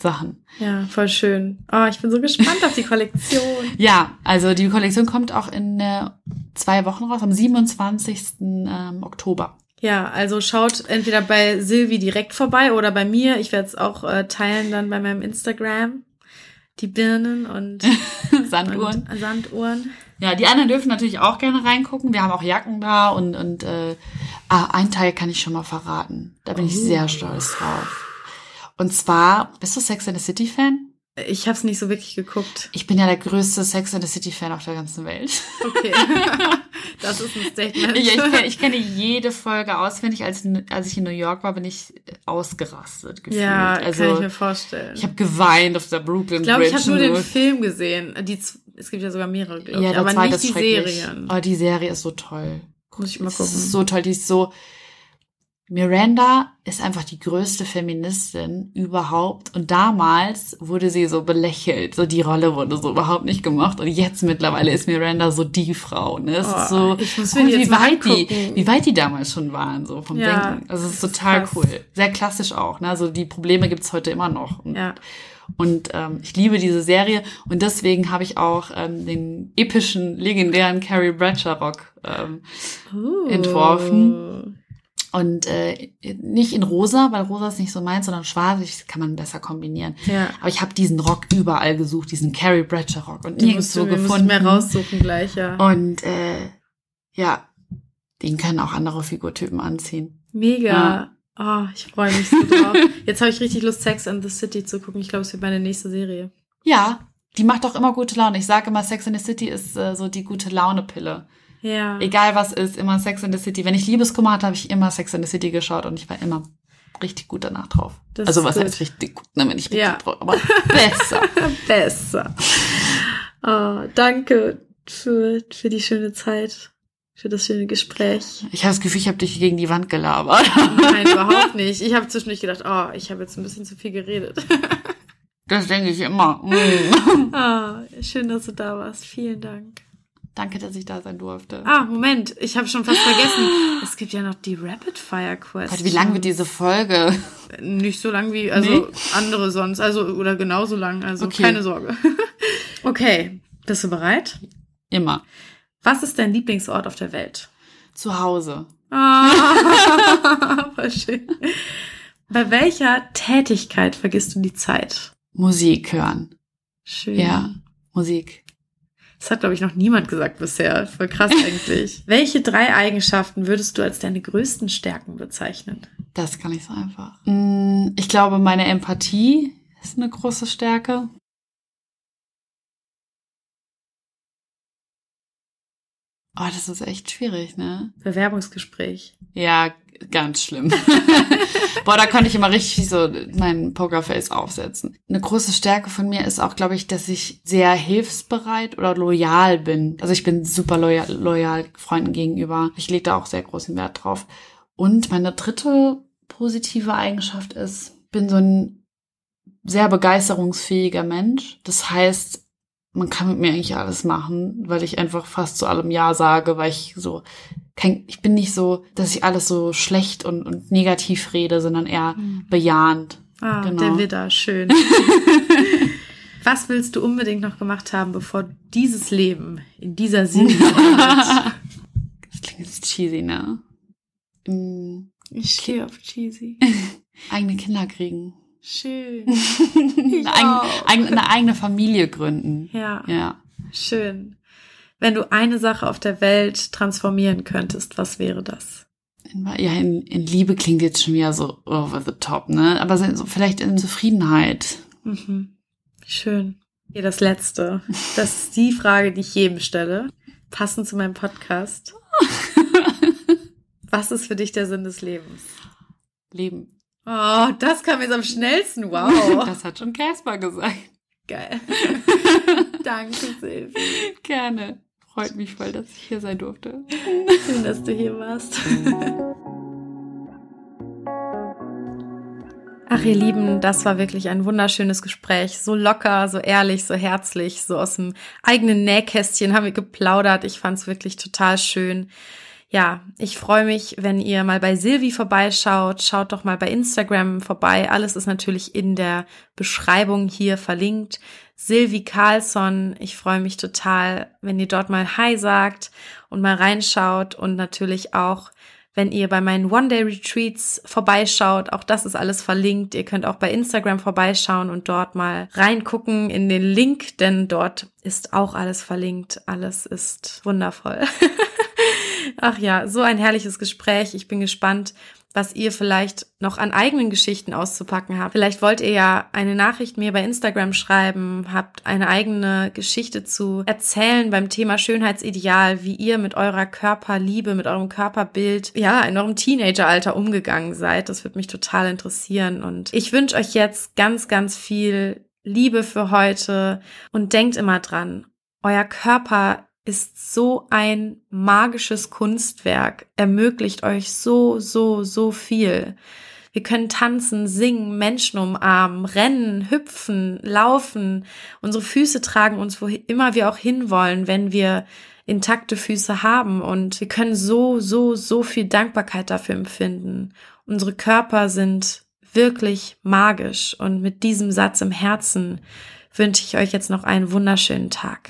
Sachen. Ja, voll schön. Oh, ich bin so gespannt auf die Kollektion. Ja, also die Kollektion kommt auch in äh, zwei Wochen raus, am 27. Ähm, Oktober. Ja, also schaut entweder bei Silvi direkt vorbei oder bei mir. Ich werde es auch äh, teilen dann bei meinem Instagram. Die Birnen und, Sanduhren. und Sanduhren. Ja, die anderen dürfen natürlich auch gerne reingucken. Wir haben auch Jacken da und, und äh, ah, ein Teil kann ich schon mal verraten. Da bin ich Oh. sehr stolz drauf. Und zwar, bist du Sex and the City Fan? Ich habe es nicht so wirklich geguckt. Ich bin ja der größte Sex and the City Fan auf der ganzen Welt. Okay. das ist ein Statement. Ja, ich, kenne, ich kenne jede Folge auswendig. Als, als ich in New York war, bin ich ausgerastet gefühlt. ja, also, kann ich mir vorstellen. ich habe geweint auf der Brooklyn Ich glaube, ich Bridge. habe nur den Film gesehen. Die, es gibt ja sogar mehrere, glaube ja, ich. Aber nicht die. Serien. Aber die Serie ist so toll. Muss ich mal gucken. ist so toll. Die ist so. Miranda ist einfach die größte Feministin überhaupt. Und damals wurde sie so belächelt. So die Rolle wurde so überhaupt nicht gemacht. Und jetzt mittlerweile ist Miranda so die Frau. Ne? Es Oh, ist so, ich muss mir cool, wie weit die, wie weit die damals schon waren, so vom Ja, Denken. Also es ist total krass. cool. Sehr klassisch auch. Ne? Also die Probleme gibt's heute immer noch. Und Ja. und ähm, ich liebe diese Serie und deswegen habe ich auch ähm, den epischen, legendären Carrie Bradshaw Rock ähm, Uh. entworfen. Und äh, nicht in rosa, weil rosa ist nicht so meins, sondern schwarz, das kann man besser kombinieren. Ja. Aber ich habe diesen Rock überall gesucht, diesen Carrie Bradshaw Rock und nirgendwo gefunden. mehr raussuchen gleich, ja. Und äh, ja, den können auch andere Figurtypen anziehen. Mega. Oh, ich freue mich so drauf. Jetzt habe ich richtig Lust, Sex and the City zu gucken. Ich glaube, es wird meine nächste Serie. Ja, die macht auch immer gute Laune. Ich sage immer, Sex in the City ist äh, so die gute Laune-Pille. Ja. Egal was ist, immer Sex in the City. Wenn ich Liebeskummer hatte, habe ich immer Sex in the City geschaut und ich war immer richtig gut danach drauf. Das also was gut. heißt richtig gut, ne, wenn ich richtig Ja. drauf, aber besser. Besser. Oh, danke für, für die schöne Zeit, für das schöne Gespräch. Ich habe das Gefühl, ich habe dich gegen die Wand gelabert. Nein, überhaupt nicht. Ich habe zwischendurch gedacht, oh, ich habe jetzt ein bisschen zu viel geredet. Das denke ich immer. Mm. Ah, schön, dass du da warst. Vielen Dank. Danke, dass ich da sein durfte. Ah, Moment, ich habe schon fast vergessen. Es gibt ja noch die Rapid Fire Quest. Gott, wie lang wird diese Folge? Nicht so lang wie also Nee? andere sonst, also oder genauso lang, also Okay. keine Sorge. okay, bist du bereit? Immer. Was ist dein Lieblingsort auf der Welt? Zu Hause. Ah, voll schön. Bei welcher Tätigkeit vergisst du die Zeit? Musik hören. Schön. Ja, Musik. Das hat, glaube ich, noch niemand gesagt bisher. Voll krass eigentlich. Welche drei Eigenschaften würdest du als deine größten Stärken bezeichnen? Das kann ich so einfach. Mm, Ich glaube, meine Empathie ist eine große Stärke. Oh, das ist echt schwierig, ne? Bewerbungsgespräch. Ja, ganz schlimm. Boah, da konnte ich immer richtig so mein Pokerface aufsetzen. Eine große Stärke von mir ist auch, glaube ich, dass ich sehr hilfsbereit oder loyal bin. Also ich bin super loyal, loyal Freunden gegenüber. Ich lege da auch sehr großen Wert drauf. Und meine dritte positive Eigenschaft ist, bin so ein sehr begeisterungsfähiger Mensch. Das heißt, man kann mit mir eigentlich alles machen, weil ich einfach fast zu allem Ja sage, weil ich so kein, ich bin nicht so, dass ich alles so schlecht und, und negativ rede, sondern eher Mhm. bejahend. Ah, Genau. der Widder, schön. Was willst du unbedingt noch gemacht haben, bevor dieses Leben in dieser Sinnheit? Das klingt jetzt cheesy, ne? Ich stehe auf cheesy. eigene Kinder kriegen. Schön. eine, eigene, auch. eigene, eine eigene Familie gründen. Ja, Ja. schön. Wenn du eine Sache auf der Welt transformieren könntest, was wäre das? In, ja, in, in Liebe klingt jetzt schon wieder so over the top, ne? Aber so vielleicht in Zufriedenheit. Mhm. Schön. Hier das letzte. Das ist die Frage, die ich jedem stelle. Passend zu meinem Podcast. Was ist für dich der Sinn des Lebens? Leben. Oh, das kam jetzt am schnellsten. Wow. Das hat schon Casper gesagt. Geil. Danke, Silvi. Gerne. Freut mich voll, dass ich hier sein durfte. Schön, dass du hier warst. Ach, ihr Lieben, das war wirklich ein wunderschönes Gespräch. So locker, so ehrlich, so herzlich, so aus dem eigenen Nähkästchen haben wir geplaudert. Ich fand's wirklich total schön. Ja, ich freue mich, wenn ihr mal bei Silvi vorbeischaut. Schaut doch mal bei Instagram vorbei. Alles ist natürlich in der Beschreibung hier verlinkt. Silvi Carlsson, ich freue mich total, wenn ihr dort mal Hi sagt und mal reinschaut und natürlich auch, wenn ihr bei meinen One-Day-Retreats vorbeischaut. Auch das ist alles verlinkt. Ihr könnt auch bei Instagram vorbeischauen und dort mal reingucken in den Link, denn dort ist auch alles verlinkt. Alles ist wundervoll. Ach ja, so ein herrliches Gespräch. Ich bin gespannt, was ihr vielleicht noch an eigenen Geschichten auszupacken habt. Vielleicht wollt ihr ja eine Nachricht mir bei Instagram schreiben, habt eine eigene Geschichte zu erzählen beim Thema Schönheitsideal, wie ihr mit eurer Körperliebe, mit eurem Körperbild, ja, in eurem Teenageralter umgegangen seid. Das würde mich total interessieren. Und ich wünsche euch jetzt ganz, ganz viel Liebe für heute und denkt immer dran, euer Körper ist so ein magisches Kunstwerk, ermöglicht euch so, so, so viel. Wir können tanzen, singen, Menschen umarmen, rennen, hüpfen, laufen. Unsere Füße tragen uns, wo immer wir auch hinwollen, wenn wir intakte Füße haben. Und wir können so, so, so viel Dankbarkeit dafür empfinden. Unsere Körper sind wirklich magisch. Und mit diesem Satz im Herzen wünsche ich euch jetzt noch einen wunderschönen Tag.